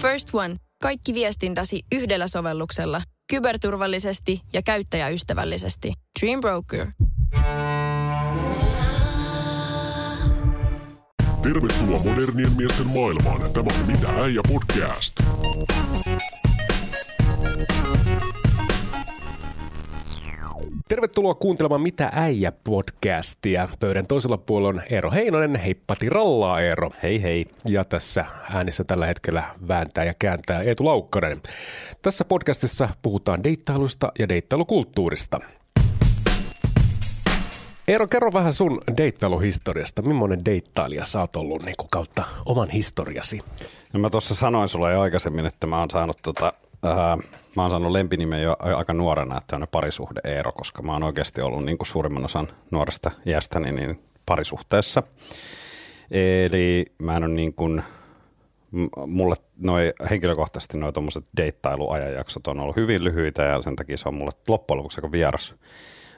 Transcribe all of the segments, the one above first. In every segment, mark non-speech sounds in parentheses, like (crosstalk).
First One. Kaikki viestintäsi yhdellä sovelluksella. Kyberturvallisesti ja käyttäjäystävällisesti. Dream Broker. Tervetuloa modernien miesten maailmaan. Tämä on Mitä äijä podcast. Tervetuloa kuuntelemaan Mitä äijä podcastia. Pöydän toisella puolella on Eero Heinonen. Heippati rallaa Eero. Hei hei. Ja tässä äänissä tällä hetkellä vääntää ja kääntää Eetu Laukkanen. Tässä podcastissa puhutaan deittailusta ja deittailukulttuurista. Eero, kerro vähän sun deittailuhistoriasta. Millainen deittailija sä oot ollut niin kautta oman historiasi? No mä tuossa sanoin sulle jo aikaisemmin, että mä oon saanut tota, ää, mä oon saanut lempinimen jo aika nuorena, että on parisuhde Eero, koska mä oon oikeasti ollut niin kuin suurimman osan nuoresta iästäni niin parisuhteessa. Eli mä en ole niin kuin, mulle noi, henkilökohtaisesti nuo tuommoiset deittailuajanjaksot on ollut hyvin lyhyitä ja sen takia se on mulle loppujen lopuksi aika vieras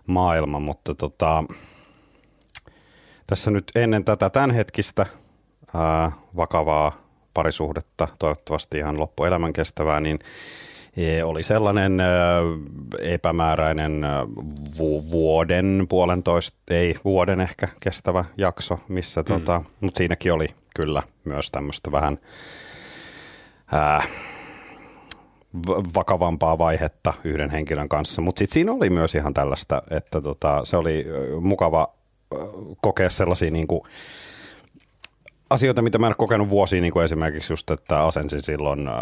maailma, mutta tota, tässä nyt ennen tätä tämänhetkistä ää, vakavaa parisuhdetta, toivottavasti ihan loppuelämän kestävää, niin e, oli sellainen epämääräinen vuoden, puolentoista, ei vuoden ehkä kestävä jakso, missä mm. tota, mutta siinäkin oli kyllä myös tämmöistä vähän ää, vakavampaa vaihetta yhden henkilön kanssa, mutta sitten siinä oli myös ihan tällaista, että tota, se oli mukava kokea sellaisia niin kuin, asioita, mitä mä en ole kokenut vuosiin, niin kuin esimerkiksi just, että asensin silloin äh,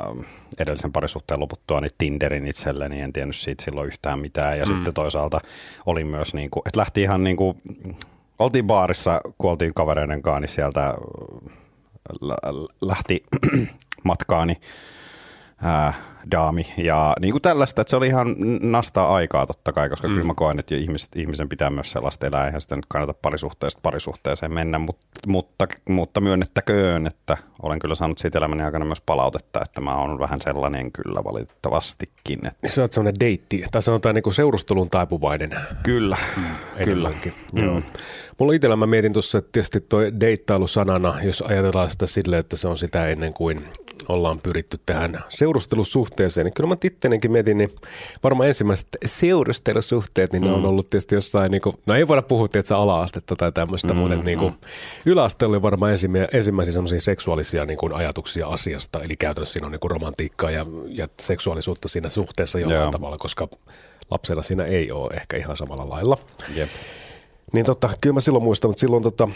edellisen parisuhteen loputtua niin Tinderin itselleni, en tiennyt siitä silloin yhtään mitään. Ja mm. sitten toisaalta oli myös, niin kuin, että lähti ihan niin kuin, oltiin baarissa, kun oltiin kavereiden kanssa, niin sieltä äh, lähti (clears throat) matkaani ää, daami ja niin kuin tällaista, että se oli ihan nastaa aikaa totta kai, koska mm. kyllä mä koen, että ihmiset, ihmisen pitää myös sellaista elää, eihän sitä nyt kannata parisuhteesta parisuhteeseen mennä, mutta, mutta, mutta myönnettäköön, että olen kyllä saanut siitä elämäni aikana myös palautetta, että mä oon vähän sellainen kyllä valitettavastikin. Että... Se on sellainen deitti, tai sanotaan niin kuin seurustelun taipuvainen. Kyllä, mm, kyllä. Mm. Joo. Mulla itsellä mä mietin tuossa, että tietysti toi deittailu sanana, jos ajatellaan sitä silleen, että se on sitä ennen kuin ollaan pyritty tähän seurustelusuhteeseen, niin kyllä mä ittenenkin mietin, niin varmaan ensimmäiset seurustelusuhteet, niin mm. ne on mm. ollut tietysti jossain, niin kuin, no ei voida puhua tietysti ala-astetta tai tämmöistä, mm, mutta niin kuin, mm. yläaste oli varmaan ensimmäisiä semmoisia seksuaalisia niin kuin ajatuksia asiasta, eli käytännössä siinä on niin kuin romantiikkaa ja, ja seksuaalisuutta siinä suhteessa jollain yeah. tavalla, koska lapsella siinä ei ole ehkä ihan samalla lailla. Yep. Niin tota, kyllä mä silloin muistan, mutta silloin tota,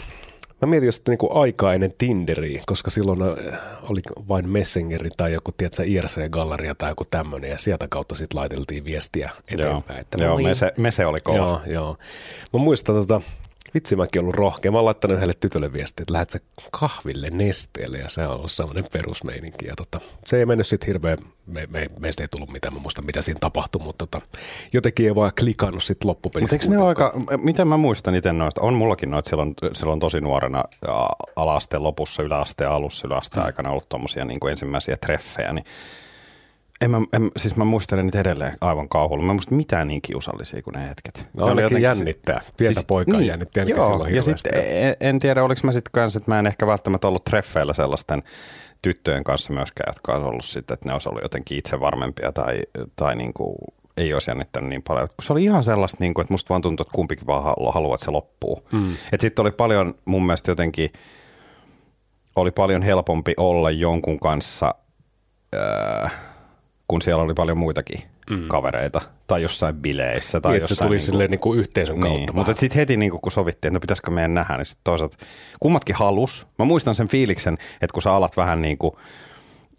Mä mietin just niinku aikaa ennen Tinderiä, koska silloin äh, oli vain Messengeri tai joku, tiedätkö, IRC-galleria tai joku tämmöinen, ja sieltä kautta sitten laiteltiin viestiä eteenpäin. Joo, että joo mese, mese oli kova. Joo, joo. Mä muistan tota, vitsi mäkin ollut rohkea. Mä oon laittanut yhdelle tytölle viestiä, että lähdet sä kahville nesteelle ja se on ollut semmoinen perusmeininki. Ja tota, se ei mennyt sitten hirveän, me, me, meistä ei tullut mitään, mä muistan mitä siinä tapahtui, mutta tota, jotenkin ei vaan klikannut sitten loppupelissä. Mutta ne aika, miten mä muistan itse noista, on mullakin noita silloin, silloin tosi nuorena alasteen lopussa, yläasteen alussa, yläasteen hmm. aikana ollut tuommoisia niin ensimmäisiä treffejä, niin en mä, en, siis mä muistelen niitä edelleen aivan kauhulla. Mä en muista mitään niin kiusallisia kuin ne hetket. No ainakin jännittää. Pientä siis, poikaa niin, jännittää joo, silloin ja sit, en, en, tiedä, oliko mä sitten kanssa, että mä en ehkä välttämättä ollut treffeillä sellaisten tyttöjen kanssa myöskään, jotka olisi ollut sitten, että ne olisi ollut jotenkin itse varmempia tai, tai niin kuin ei olisi jännittänyt niin paljon. Se oli ihan sellaista, niin kuin, että musta vaan tuntui, että kumpikin vaan haluaa, että se loppuu. Mm. Sitten oli paljon mun mielestä jotenkin, oli paljon helpompi olla jonkun kanssa... Öö, kun siellä oli paljon muitakin mm. kavereita tai jossain bileissä. Tai niin, jossain, se tuli niin kuin, niin kuin yhteisön kautta. Niin, mutta sitten heti niin kuin, kun sovittiin, että no pitäisikö meidän nähdä, niin sitten toisaalta kummatkin halus. Mä muistan sen fiiliksen, että kun sä alat vähän niin kuin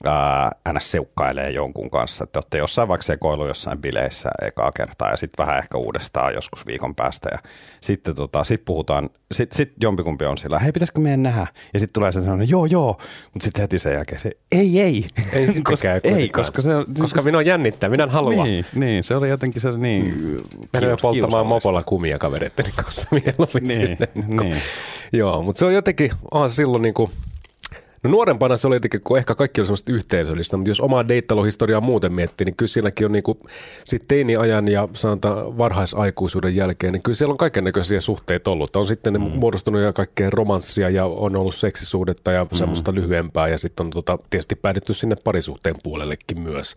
ää, seukkailee jonkun kanssa, että olette jossain vaikka sekoilu jossain bileissä ekaa kertaa ja sitten vähän ehkä uudestaan joskus viikon päästä. Ja sitten tota, sit puhutaan, sitten sit jompikumpi on sillä, hei pitäisikö meidän nähdä? Ja sitten tulee se sellainen, joo joo, mutta sitten heti sen jälkeen se, ei ei, ei, (laughs) koska, ei koska, se, koska minä on jännittää, minä en halua. Niin, niin, se oli jotenkin se niin mm. Menemme polttamaan mopolla kumia kavereiden kanssa mieluummin niin, niin. Joo, mutta se on jotenkin, onhan se silloin niin kuin, No nuorempana se oli jotenkin, kun ehkä kaikki oli semmoista yhteisöllistä, mutta jos omaa deittailuhistoriaa muuten miettii, niin kyllä siinäkin on niin kuin sit teiniajan ja sanotaan varhaisaikuisuuden jälkeen, niin kyllä siellä on kaiken näköisiä suhteita ollut. On sitten ne mm. muodostunut ja kaikkea romanssia ja on ollut seksisuudetta ja mm. semmoista lyhyempää ja sitten on tota, tietysti päädytty sinne parisuhteen puolellekin myös.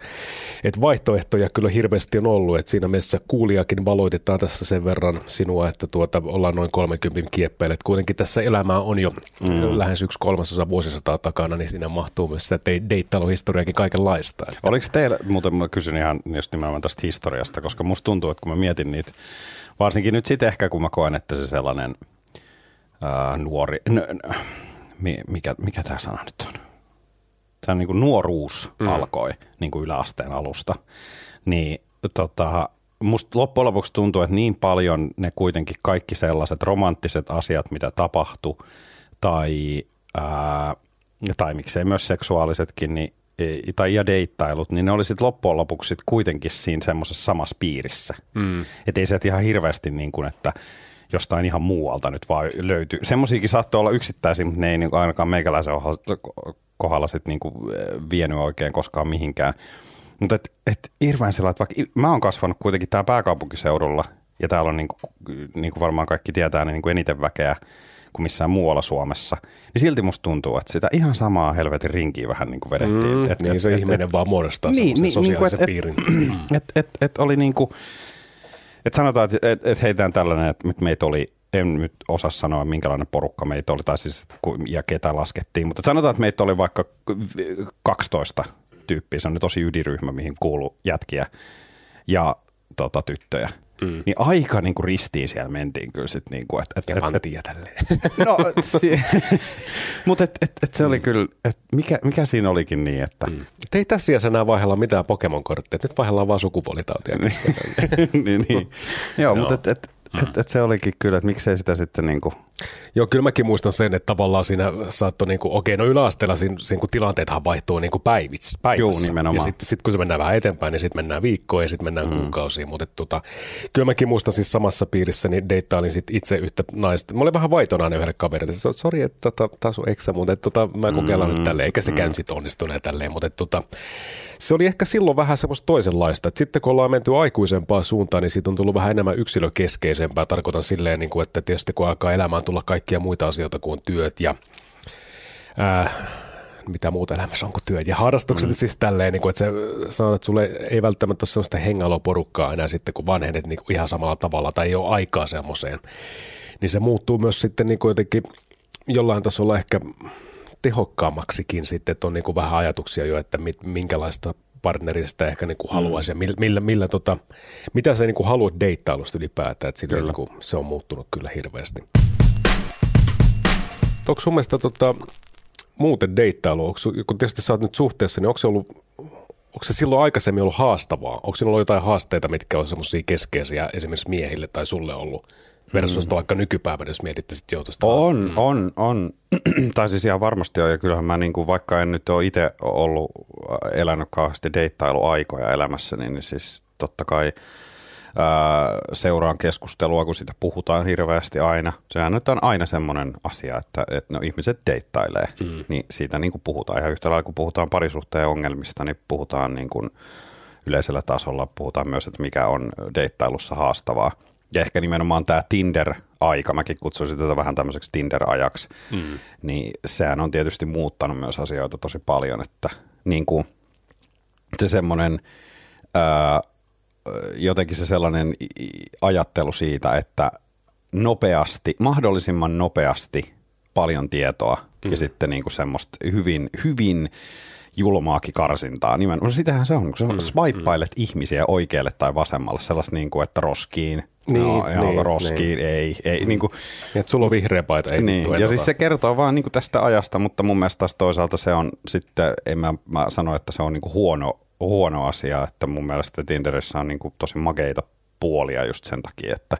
Et vaihtoehtoja kyllä hirveästi on ollut, että siinä mielessä kuulijakin valoitetaan tässä sen verran sinua, että tuota, ollaan noin 30 kieppeille. Et kuitenkin tässä elämää on jo mm. lähes yksi kolmasosa vuosisataa takana, niin siinä mahtuu myös sitä deittailuhistoriakin kaikenlaista. Että. Oliko teillä, muuten mä kysyn ihan just nimenomaan tästä historiasta, koska musta tuntuu, että kun mä mietin niitä, varsinkin nyt sitten ehkä kun mä koen, että se sellainen ää, nuori, n, n, mikä, mikä tämä sana nyt on? Tämä niin kuin nuoruus mm. alkoi niin kuin yläasteen alusta, niin tota, musta loppujen lopuksi tuntuu, että niin paljon ne kuitenkin kaikki sellaiset romanttiset asiat, mitä tapahtui, tai, ää, tai miksei myös seksuaalisetkin, niin, e, tai ja deittailut, niin ne oli sitten loppujen lopuksi sit kuitenkin siinä semmoisessa samassa piirissä. Mm. Että ei se ihan hirveästi niin kuin, että jostain ihan muualta nyt vaan löytyy. Semmoisiakin saattoi olla yksittäisiä, mutta ne ei niin ainakaan meikäläisen kohdalla sitten niin vienyt oikein koskaan mihinkään. Mutta et, et hirveän sellainen, että vaikka mä oon kasvanut kuitenkin täällä pääkaupunkiseudulla, ja täällä on niin kuin, niin kuin varmaan kaikki tietää, niin kuin eniten väkeä kuin missään muualla Suomessa, niin silti musta tuntuu, että sitä ihan samaa helvetin rinkiä vähän niin kuin vedettiin. Mm, et, niin et, se et, ihminen et, vaan muodostaa niin, niin, sosiaalisen niin, piirin. Et, (clears throat) et, et, et oli niin kuin, että sanotaan, että et, et heitään tällainen, että meitä oli en nyt osaa sanoa, minkälainen porukka meitä oli, tai siis ja ketä laskettiin, mutta sanotaan, että meitä oli vaikka 12 tyyppiä, se on tosi ydinryhmä, mihin kuuluu jätkiä ja tota, tyttöjä. Mm. Niin aika niin kuin ristiin siellä mentiin kyllä sitten. Niin kuin, et, et, ja et, et, tälleen. (laughs) No, si- (laughs) mutta et, et, et se oli mm. kyllä, et mikä, mikä siinä olikin niin, että... Mm. ei tässä iässä enää vaihella mitään Pokemon-kortteja, nyt vaihdellaan vaan sukupuolitautia. niin, (laughs) niin. Joo, mutta et, et, Mm. Et, et se olikin kyllä, että miksei sitä sitten niin kuin... Joo, kyllä mäkin muistan sen, että tavallaan siinä saattoi, niin kuin, okei, no yläasteella siinä, siinä kun tilanteethan vaihtuu niin kuin päivissä, päivässä. Joo, nimenomaan. Ja sitten sit, kun se mennään vähän eteenpäin, niin sitten mennään viikkoon ja sitten mennään mm. kuukausiin. Mutta tota, kyllä mäkin muistan siis samassa piirissä, niin deittailin sit itse yhtä naista. Mä olin vähän vaitonainen yhdelle kaverille, että sori, että tota, taas on eksä, mutta että, tota, mä kokeillaan mm. nyt tälleen, eikä se mm. käyn sitten onnistuneen tälleen, mutta että, tota, se oli ehkä silloin vähän semmoista toisenlaista. Että sitten kun ollaan menty aikuisempaan suuntaan, niin siitä on tullut vähän enemmän yksilökeskeisempää. Tarkoitan silleen, niin kuin, että tietysti kun alkaa elämään tulla kaikkia muita asioita kuin työt ja ää, mitä muuta elämässä on kuin työt ja harrastukset. Mm. Siis tälleen, niin kuin, että se sanoo, että sulle ei välttämättä ole sellaista hengailuporukkaa enää sitten, kun vanhenet niin kuin ihan samalla tavalla tai ei ole aikaa semmoiseen. Niin se muuttuu myös sitten niin kuin jotenkin jollain tasolla ehkä tehokkaammaksikin sitten, että on niin kuin vähän ajatuksia jo, että minkälaista partnerista ehkä niin kuin haluaisi mm. ja millä, millä, millä tota, mitä sä niin kuin haluat deittailusta ylipäätään, että sillä niin kuin, se on muuttunut kyllä hirveästi. Onko sun mielestä tota, muuten deittailu, onko, kun tietysti sä oot nyt suhteessa, niin onko se ollut Onko se silloin aikaisemmin ollut haastavaa? Onko sinulla ollut jotain haasteita, mitkä on semmoisia keskeisiä esimerkiksi miehille tai sulle ollut versus mm. vaikka nykypäivänä, jos mietitte sitten joutusta. On, mm. on, on. (clears throat) tai siis ihan varmasti on, ja kyllähän mä niin kuin, vaikka en nyt ole itse ollut äh, elänyt kauheasti deittailuaikoja elämässäni, niin siis totta kai ää, seuraan keskustelua, kun sitä puhutaan hirveästi aina. Sehän nyt on aina semmoinen asia, että, että no, ihmiset deittailee, mm. niin siitä niin kuin puhutaan. Ihan yhtä lailla, kun puhutaan parisuhteen ongelmista, niin puhutaan niin kuin yleisellä tasolla, puhutaan myös, että mikä on deittailussa haastavaa – ja ehkä nimenomaan tämä Tinder-aika, mäkin kutsuisin tätä vähän tämmöiseksi Tinder-ajaksi, mm. niin sehän on tietysti muuttanut myös asioita tosi paljon, että niin kuin se semmoinen, jotenkin se sellainen ajattelu siitä, että nopeasti, mahdollisimman nopeasti paljon tietoa mm. ja sitten niin kuin semmoista hyvin, hyvin julmaakin karsintaa. Nimenomaan sitähän se on, kun sä mm, swipeilet mm. ihmisiä oikealle tai vasemmalle, sellaista niin kuin, että roskiin, niin, no, niin, roskiin, niin. ei. ei mm. niin kuin, että sulla on vihreä paita, ei niin. Ja siis se kertoo vaan niin kuin tästä ajasta, mutta mun mielestä taas toisaalta se on sitten, en mä, mä sano, että se on niin kuin huono, huono asia, että mun mielestä Tinderissä on niin kuin tosi makeita puolia just sen takia, että,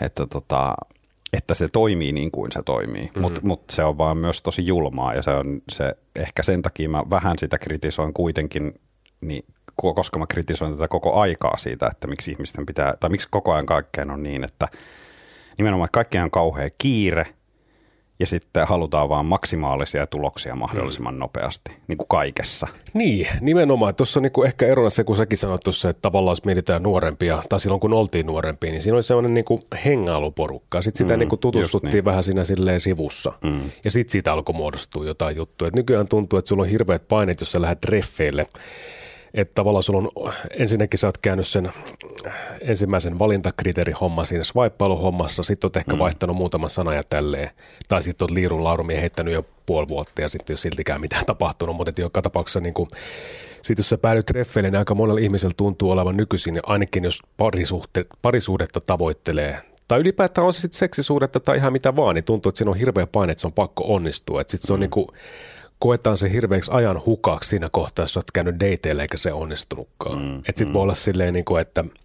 että tota, että se toimii niin kuin se toimii, mm-hmm. mutta mut se on vaan myös tosi julmaa ja se on se, ehkä sen takia mä vähän sitä kritisoin kuitenkin, niin, koska mä kritisoin tätä koko aikaa siitä, että miksi ihmisten pitää, tai miksi koko ajan kaikkeen on niin, että nimenomaan että kaikkeen on kauhea kiire ja sitten halutaan vaan maksimaalisia tuloksia mahdollisimman mm. nopeasti, niin kuin kaikessa. Niin, nimenomaan. Tuossa on niinku ehkä erona se, kun säkin sanoit tuossa, että tavallaan jos mietitään nuorempia, tai silloin kun oltiin nuorempia, niin siinä oli sellainen niinku hengailuporukka. Sitten sitä mm, niinku tutustuttiin niin. vähän siinä silleen sivussa. Mm. Ja sitten siitä alkoi muodostua jotain juttuja. Et nykyään tuntuu, että sulla on hirveät paineet, jos sä lähdet treffeille että tavallaan sulla on, ensinnäkin sä oot käynyt sen ensimmäisen valintakriteerihomman siinä swipe-hommassa, sitten oot ehkä mm. vaihtanut muutaman sana ja tälleen, tai sitten oot liirun laurumia heittänyt jo puoli vuotta ja sitten ei ole siltikään mitään (laughs) tapahtunut, mutta joka tapauksessa niin kuin, sitten jos sä päädyt treffeille, niin aika monella ihmisellä tuntuu olevan nykyisin, ainakin jos parisuhte, parisuhdetta tavoittelee, tai ylipäätään on se sitten seksisuudetta tai ihan mitä vaan, niin tuntuu, että siinä on hirveä paine, että se on pakko onnistua. Että sitten se on mm. niin kuin, koetaan se hirveäksi ajan hukaksi siinä kohtaa, jos olet käynyt dateille eikä se onnistunutkaan. Mm, että sitten mm. voi olla silleen, niin kuin, että –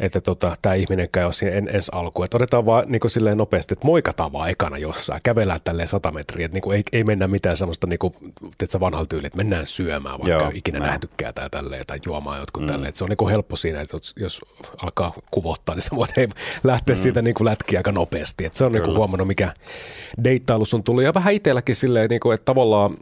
että tota, tämä ihminen käy siinä en, ensi alku. Että otetaan vaan niin silleen nopeasti, että moikataan vaan ekana jossain, kävellään tälleen sata metriä, että niin kuin ei, ei, mennä mitään semmoista niin kuin, vanhalla tyyli, että mennään syömään, vaikka Joo, ikinä no. nähtykään tai tälleen, tai juomaan jotkut mm. tälleen. Että se on niin kuin helppo siinä, että jos alkaa kuvottaa, niin sä voit ei, lähteä mm. siitä niin kuin lätkiä aika nopeasti. Että se on niin kuin huomannut, mikä deittailussa on tullut. Ja vähän itselläkin silleen, niin kuin, että tavallaan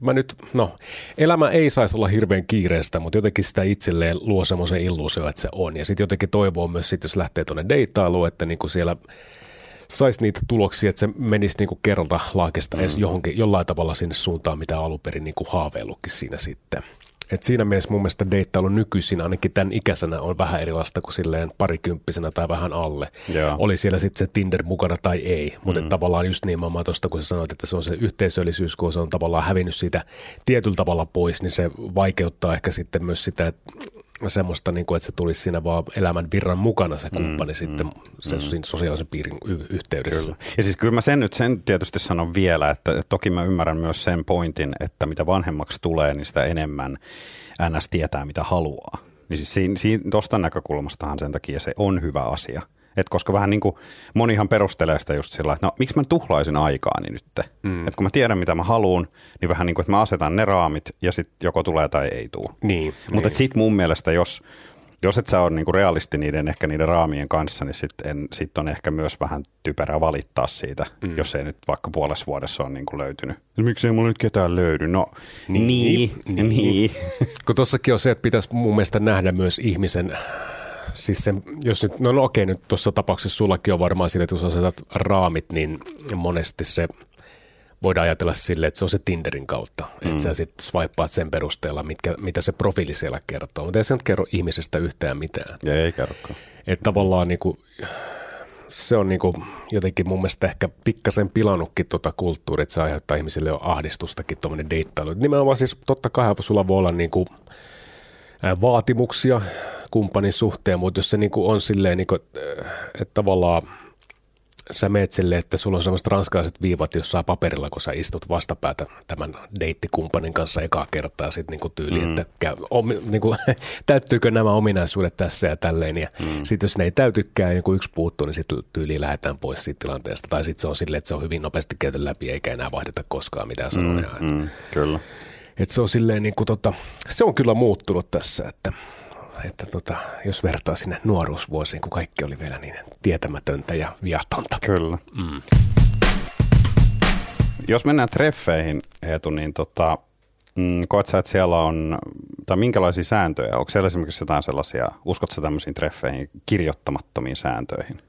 mä nyt, no, elämä ei saisi olla hirveän kiireistä, mutta jotenkin sitä itselleen luo semmoisen illuusio, että se on. Ja sitten jotenkin toivoo myös, sit, jos lähtee tuonne deittailuun, että niinku siellä saisi niitä tuloksia, että se menisi niinku kerralta laakesta mm. edes johonkin, jollain tavalla sinne suuntaan, mitä alun perin niinku haaveillutkin siinä sitten. Et siinä mielessä mun mielestä deittailu nykyisin ainakin tämän ikäisenä on vähän erilaista kuin silleen parikymppisenä tai vähän alle. Joo. Oli siellä sitten se Tinder mukana tai ei, mutta mm. tavallaan just niin mä tuosta kun sä sanoit, että se on se yhteisöllisyys, kun se on tavallaan hävinnyt siitä tietyllä tavalla pois, niin se vaikeuttaa ehkä sitten myös sitä, että semmoista, niin kuin, että se tulisi siinä vaan elämän virran mukana se kumppani mm, sitten mm, sen mm. sosiaalisen piirin y- yhteydessä. Kyllä. Ja siis kyllä mä sen nyt sen tietysti sanon vielä, että toki mä ymmärrän myös sen pointin, että mitä vanhemmaksi tulee, niin sitä enemmän NS tietää, mitä haluaa. Niin siis siinä, siinä, tuosta näkökulmastahan sen takia se on hyvä asia – et koska vähän niin kuin monihan perustelee sitä just sillä, että no miksi mä tuhlaisin aikaani nyt. Mm. Että kun mä tiedän mitä mä haluan, niin vähän niin kuin, että mä asetan ne raamit ja sitten joko tulee tai ei tule. Niin, Mutta niin. sitten mun mielestä, jos, jos et sä ole niinku realisti niiden ehkä niiden raamien kanssa, niin sitten sit on ehkä myös vähän typerää valittaa siitä, mm. jos ei nyt vaikka puolessa vuodessa ole niinku löytynyt. Miksi ei mulla nyt ketään löydy? No niin, niin. niin. niin. Kun tuossakin on se, että pitäisi mun mielestä nähdä myös ihmisen siis se, jos nyt, no, no okei, nyt tuossa tapauksessa sullakin on varmaan sille, että jos asetat raamit, niin monesti se voidaan ajatella sille, että se on se Tinderin kautta, mm. että sä sitten swipeaat sen perusteella, mitkä, mitä se profiili siellä kertoo, mutta ei se nyt kerro ihmisestä yhtään mitään. Ja ei kerrokaan. Että tavallaan niin kuin, se on niin kuin jotenkin mun mielestä ehkä pikkasen pilannutkin tuota kulttuuria, että se aiheuttaa ihmisille jo ahdistustakin tuommoinen deittailu. Nimenomaan siis totta kai sulla voi olla niin kuin vaatimuksia kumppanin suhteen, mutta jos se niin kuin on silleen, niin kuin, että tavallaan sä meet silleen, että sulla on sellaiset ranskalaiset viivat jossain paperilla, kun sä istut vastapäätä tämän deittikumppanin kanssa ekaa kertaa sitten niin tyyli, mm. että käy, om, niin kuin, (laughs) täyttyykö nämä ominaisuudet tässä ja tälleen. Ja mm. sitten jos ne ei täytykään ja kun yksi puuttuu, niin sitten tyyli lähdetään pois siitä tilanteesta. Tai sitten se on silleen, että se on hyvin nopeasti käyty läpi eikä enää vaihdeta koskaan mitään sanoja. Mm, mm, kyllä. Et se on silleen niin kuin, tota, se on kyllä muuttunut tässä, että, että tota, jos vertaa sinne nuoruusvuosiin, kun kaikki oli vielä niin tietämätöntä ja viatonta. Kyllä. Mm. Jos mennään treffeihin, Eetu, niin tota, mm, koet sä, että siellä on, tai minkälaisia sääntöjä? Onko siellä esimerkiksi jotain sellaisia, uskotko tämmöisiin treffeihin kirjoittamattomiin sääntöihin?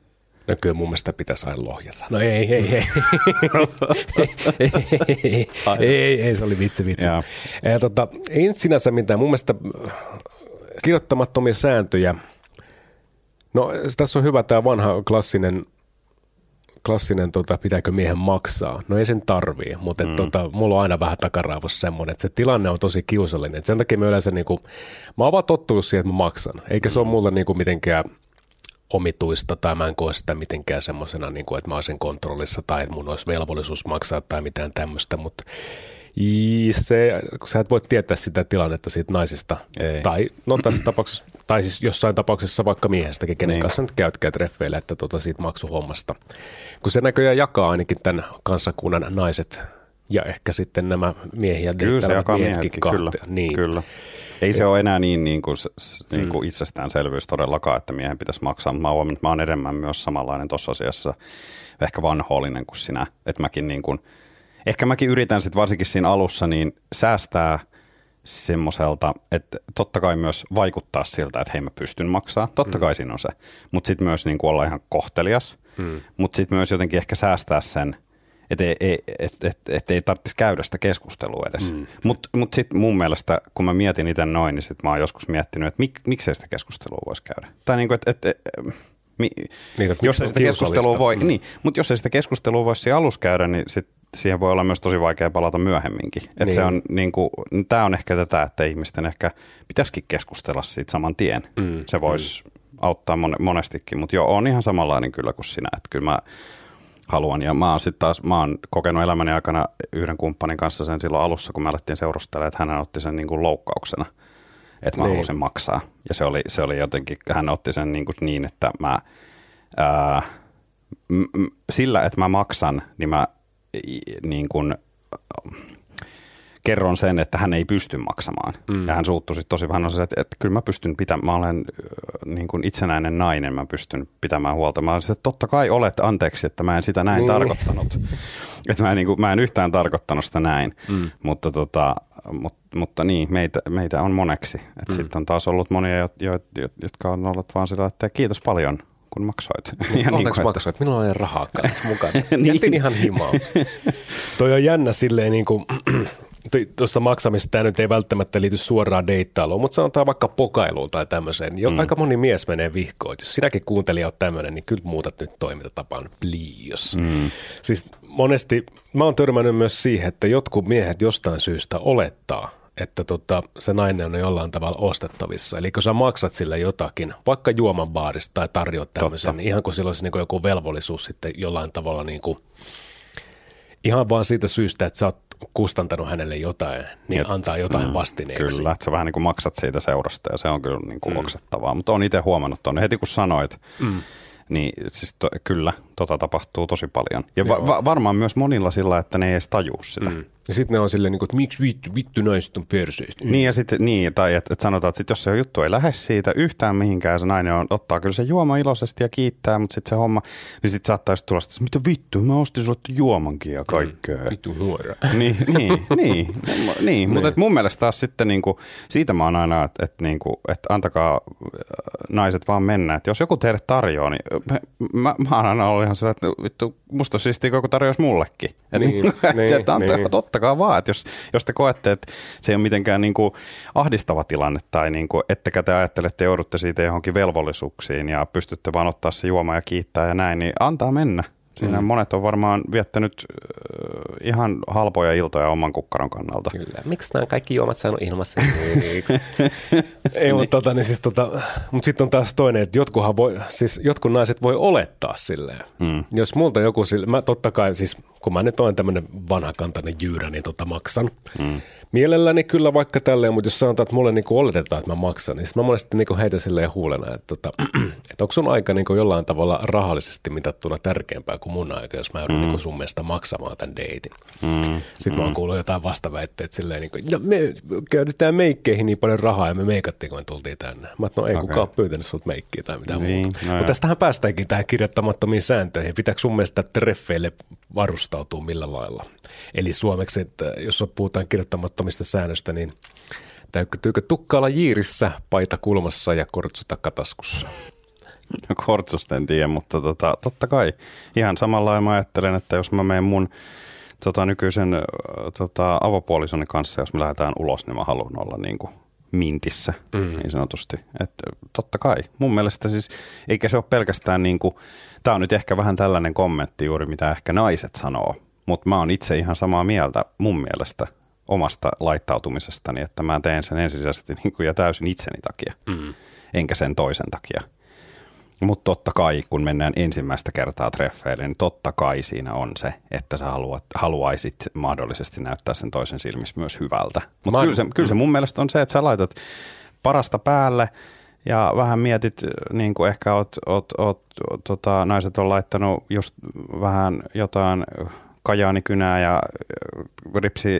No kyllä mun mielestä pitäisi aina lohjata. No ei, ei, ei. ei, ei, ei, ei, se oli vitsi, vitsi. Ja, tota, ei sinänsä mitään. Mun mielestä äh, kirjoittamattomia sääntöjä. No tässä on hyvä tämä vanha klassinen klassinen, tota, pitääkö miehen maksaa. No ei sen tarvii, mutta mm. tota, mulla on aina vähän takaraivossa semmoinen, että se tilanne on tosi kiusallinen. Et sen takia mä yleensä, niin kuin, mä oon vaan tottunut siihen, että mä maksan. Eikä se ole mulle niin kuin mitenkään omituista tai mä en koe sitä mitenkään semmoisena, niin kuin, että mä olisin kontrollissa tai että mun olisi velvollisuus maksaa tai mitään tämmöistä, mutta se, sä et voi tietää sitä tilannetta siitä naisesta. Ei. Tai no tässä (clears throat) tapauksessa, tai siis jossain tapauksessa vaikka miehestäkin, kenen niin. kanssa nyt käytkää treffeillä, että tota siitä maksuhommasta. Kun se näköjään jakaa ainakin tämän kansakunnan naiset ja ehkä sitten nämä miehiä Kyllä se jakaa miehetkin, kyllä. Niin. kyllä. Ei se ole enää niin, niin kuin, niin kuin mm. itsestäänselvyys todellakaan, että miehen pitäisi maksaa. Mä oon, mä oon enemmän myös samanlainen tuossa asiassa, ehkä vanhollinen kuin sinä. Että mäkin niin kuin, ehkä mäkin yritän sitten varsinkin siinä alussa niin säästää semmoiselta, että totta kai myös vaikuttaa siltä, että hei mä pystyn maksaa. Totta mm. kai siinä on se. Mutta sitten myös niin kuin olla ihan kohtelias. Mm. Mutta sitten myös jotenkin ehkä säästää sen – että ei, ei, et, et, et ei tarvitsisi käydä sitä keskustelua edes. Mm. Mutta mut sitten mun mielestä, kun mä mietin itse noin, niin sitten mä oon joskus miettinyt, että mik, miksei sitä keskustelua voisi käydä. Tai niin kuin, että et, et, mi, niin, jos ei sitä keskustelua voi, mm. niin, mutta jos ei sitä keskustelua voisi siinä alussa käydä, niin sit siihen voi olla myös tosi vaikea palata myöhemminkin. Et niin. se on, niin kuin, tämä on ehkä tätä, että ihmisten ehkä pitäisikin keskustella siitä saman tien. Mm. Se voisi mm. auttaa monestikin, mutta joo, on ihan samanlainen kyllä kuin sinä. Että kyllä mä haluan. Ja mä oon sitten taas, mä oon kokenut elämäni aikana yhden kumppanin kanssa sen silloin alussa, kun me alettiin seurustella, että hän otti sen niin kuin loukkauksena, että mä niin. halusin maksaa. Ja se oli, se oli jotenkin, hän otti sen niin, kuin niin että mä, ää, m- m- sillä, että mä maksan, niin mä niin kuin, kerron sen, että hän ei pysty maksamaan. Mm. Ja hän suuttui sitten tosi vähän, että, että, että kyllä mä pystyn pitämään, mä olen niin kuin itsenäinen nainen, mä pystyn pitämään huolta. Mä olisin, että totta kai olet, anteeksi, että mä en sitä näin niin. tarkoittanut. (laughs) että mä en, niin kuin, mä en yhtään tarkoittanut sitä näin, mm. mutta, tota, mutta, mutta niin, meitä, meitä on moneksi. Mm. Sitten on taas ollut monia, jo, jo, jotka on ollut vaan sillä, että kiitos paljon, kun maksoit. (laughs) Ja niin kuin, maksoit? Minulla ei rahaa kanssa mukana. (laughs) niin. Jätin ihan himaa. Toi on jännä silleen niin kuin, (clears throat) tuosta maksamista tämä nyt ei välttämättä liity suoraan deittailuun, mutta sanotaan vaikka pokailuun tai tämmöiseen. Jo mm. aika moni mies menee vihkoon. Jos sinäkin kuuntelija olet tämmöinen, niin kyllä muutat nyt toimintatapaan, please. Mm. Siis monesti mä oon törmännyt myös siihen, että jotkut miehet jostain syystä olettaa, että tota, se nainen on jollain tavalla ostettavissa. Eli kun sä maksat sille jotakin, vaikka juoman baarista tai tarjoat tämmöisen, niin ihan kuin sillä olisi niin kuin joku velvollisuus sitten jollain tavalla niin kuin, ihan vaan siitä syystä, että sä oot kustantanut hänelle jotain, niin Et, antaa jotain mm, vastineeksi. Kyllä, että sä vähän niin kuin maksat siitä seurasta ja se on kyllä niin kuin mm. oksettavaa. Mutta on itse huomannut tuonne heti kun sanoit, mm. niin siis to, kyllä, tota tapahtuu tosi paljon. Ja va- va- varmaan myös monilla sillä, että ne ei edes tajuu sitä. Mm. Ja sitten ne on silleen, niin kuin, että miksi vittu, vittu naiset on perseistä. Niin, ja sitten, niin, tai että et sanotaan, että sit jos se juttu ei lähde siitä yhtään mihinkään, se nainen on, ottaa kyllä se juoma iloisesti ja kiittää, mutta sitten se homma, niin sitten saattaa tulla sitä, mitä vittu, mä ostin sulle juomankin ja kaikkea. Mm, vittu nuora. (laughs) niin, niin, niin, niin, mutta niin. mun mielestä taas sitten niin kuin, siitä mä oon aina, että, että, niin kuin, että antakaa äh, naiset vaan mennä, että jos joku teille tarjoaa, niin mä, mä, mä oon aina ollut ihan sellainen, että vittu, musta on siistiä, kun tarjoaisi mullekin. Niin, (laughs) niin, niin, että, niin. totta ottakaa vaan, että jos, jos te koette, että se ei ole mitenkään niin kuin ahdistava tilanne tai niin kuin, ettekä te ajattelette, että joudutte siitä johonkin velvollisuuksiin ja pystytte vaan ottaa se juoma ja kiittää ja näin, niin antaa mennä. Siinä mm. monet on varmaan viettänyt ihan halpoja iltoja oman kukkaron kannalta. Kyllä. Miksi nämä kaikki juomat saanut ilmassa? (laughs) Ei, mutta tota, niin siis tota, mut sitten on taas toinen, että jotkuhan voi, siis jotkut naiset voi olettaa silleen. Mm. Jos multa joku, mä totta kai, siis kun mä nyt olen tämmöinen vanhakantainen jyyrä, niin tota maksan. Mm. Mielelläni kyllä vaikka tälleen, mutta jos sanotaan, että mulle niinku oletetaan, että mä maksan, niin sitten mä monesti niinku heitän silleen huulena, että, tota, (clears throat) että onko sun aika niinku jollain tavalla rahallisesti mitattuna tärkeämpää kuin mun aika, jos mä joudun mm. niinku sun mielestä maksamaan tämän deitin. Mm. Sitten mm. mä oon kuullut jotain vastaväitteet silleen, niinku, no me käytetään meikkeihin niin paljon rahaa ja me meikattiin, kun me tultiin tänne. Mä no ei okay. kukaan pyytänyt sut meikkiä tai mitään niin, muuta. No mutta tästähän päästäänkin tähän kirjoittamattomiin sääntöihin. Pitääkö sun mielestä treffeille varustautua millä lailla? Eli suomeksi, että jos puhutaan kirjoittamattomista säännöistä, niin täytyykö tukkaalla jiirissä, paita kulmassa ja kortsuta kataskussa? No kortsusta en tiedä, mutta tota, totta kai ihan samalla mä ajattelen, että jos mä menen mun tota, nykyisen tota, avopuolisoni kanssa, jos me lähdetään ulos, niin mä haluan olla niin kuin mintissä mm. niin sanotusti. Että totta kai. Mun mielestä siis, eikä se ole pelkästään niin kuin, tämä on nyt ehkä vähän tällainen kommentti juuri, mitä ehkä naiset sanoo, mutta mä oon itse ihan samaa mieltä mun mielestä omasta laittautumisestani, että mä teen sen ensisijaisesti niin kuin ja täysin itseni takia, mm. enkä sen toisen takia. Mutta totta kai, kun mennään ensimmäistä kertaa treffeille, niin totta kai siinä on se, että sä haluat, haluaisit mahdollisesti näyttää sen toisen silmissä myös hyvältä. Mutta kyllä, se, kyllä se mun mielestä on se, että sä laitat parasta päälle ja vähän mietit, niin kuin ehkä oot, oot, oot, tota, naiset on laittanut just vähän jotain kajaanikynää ja ripsi,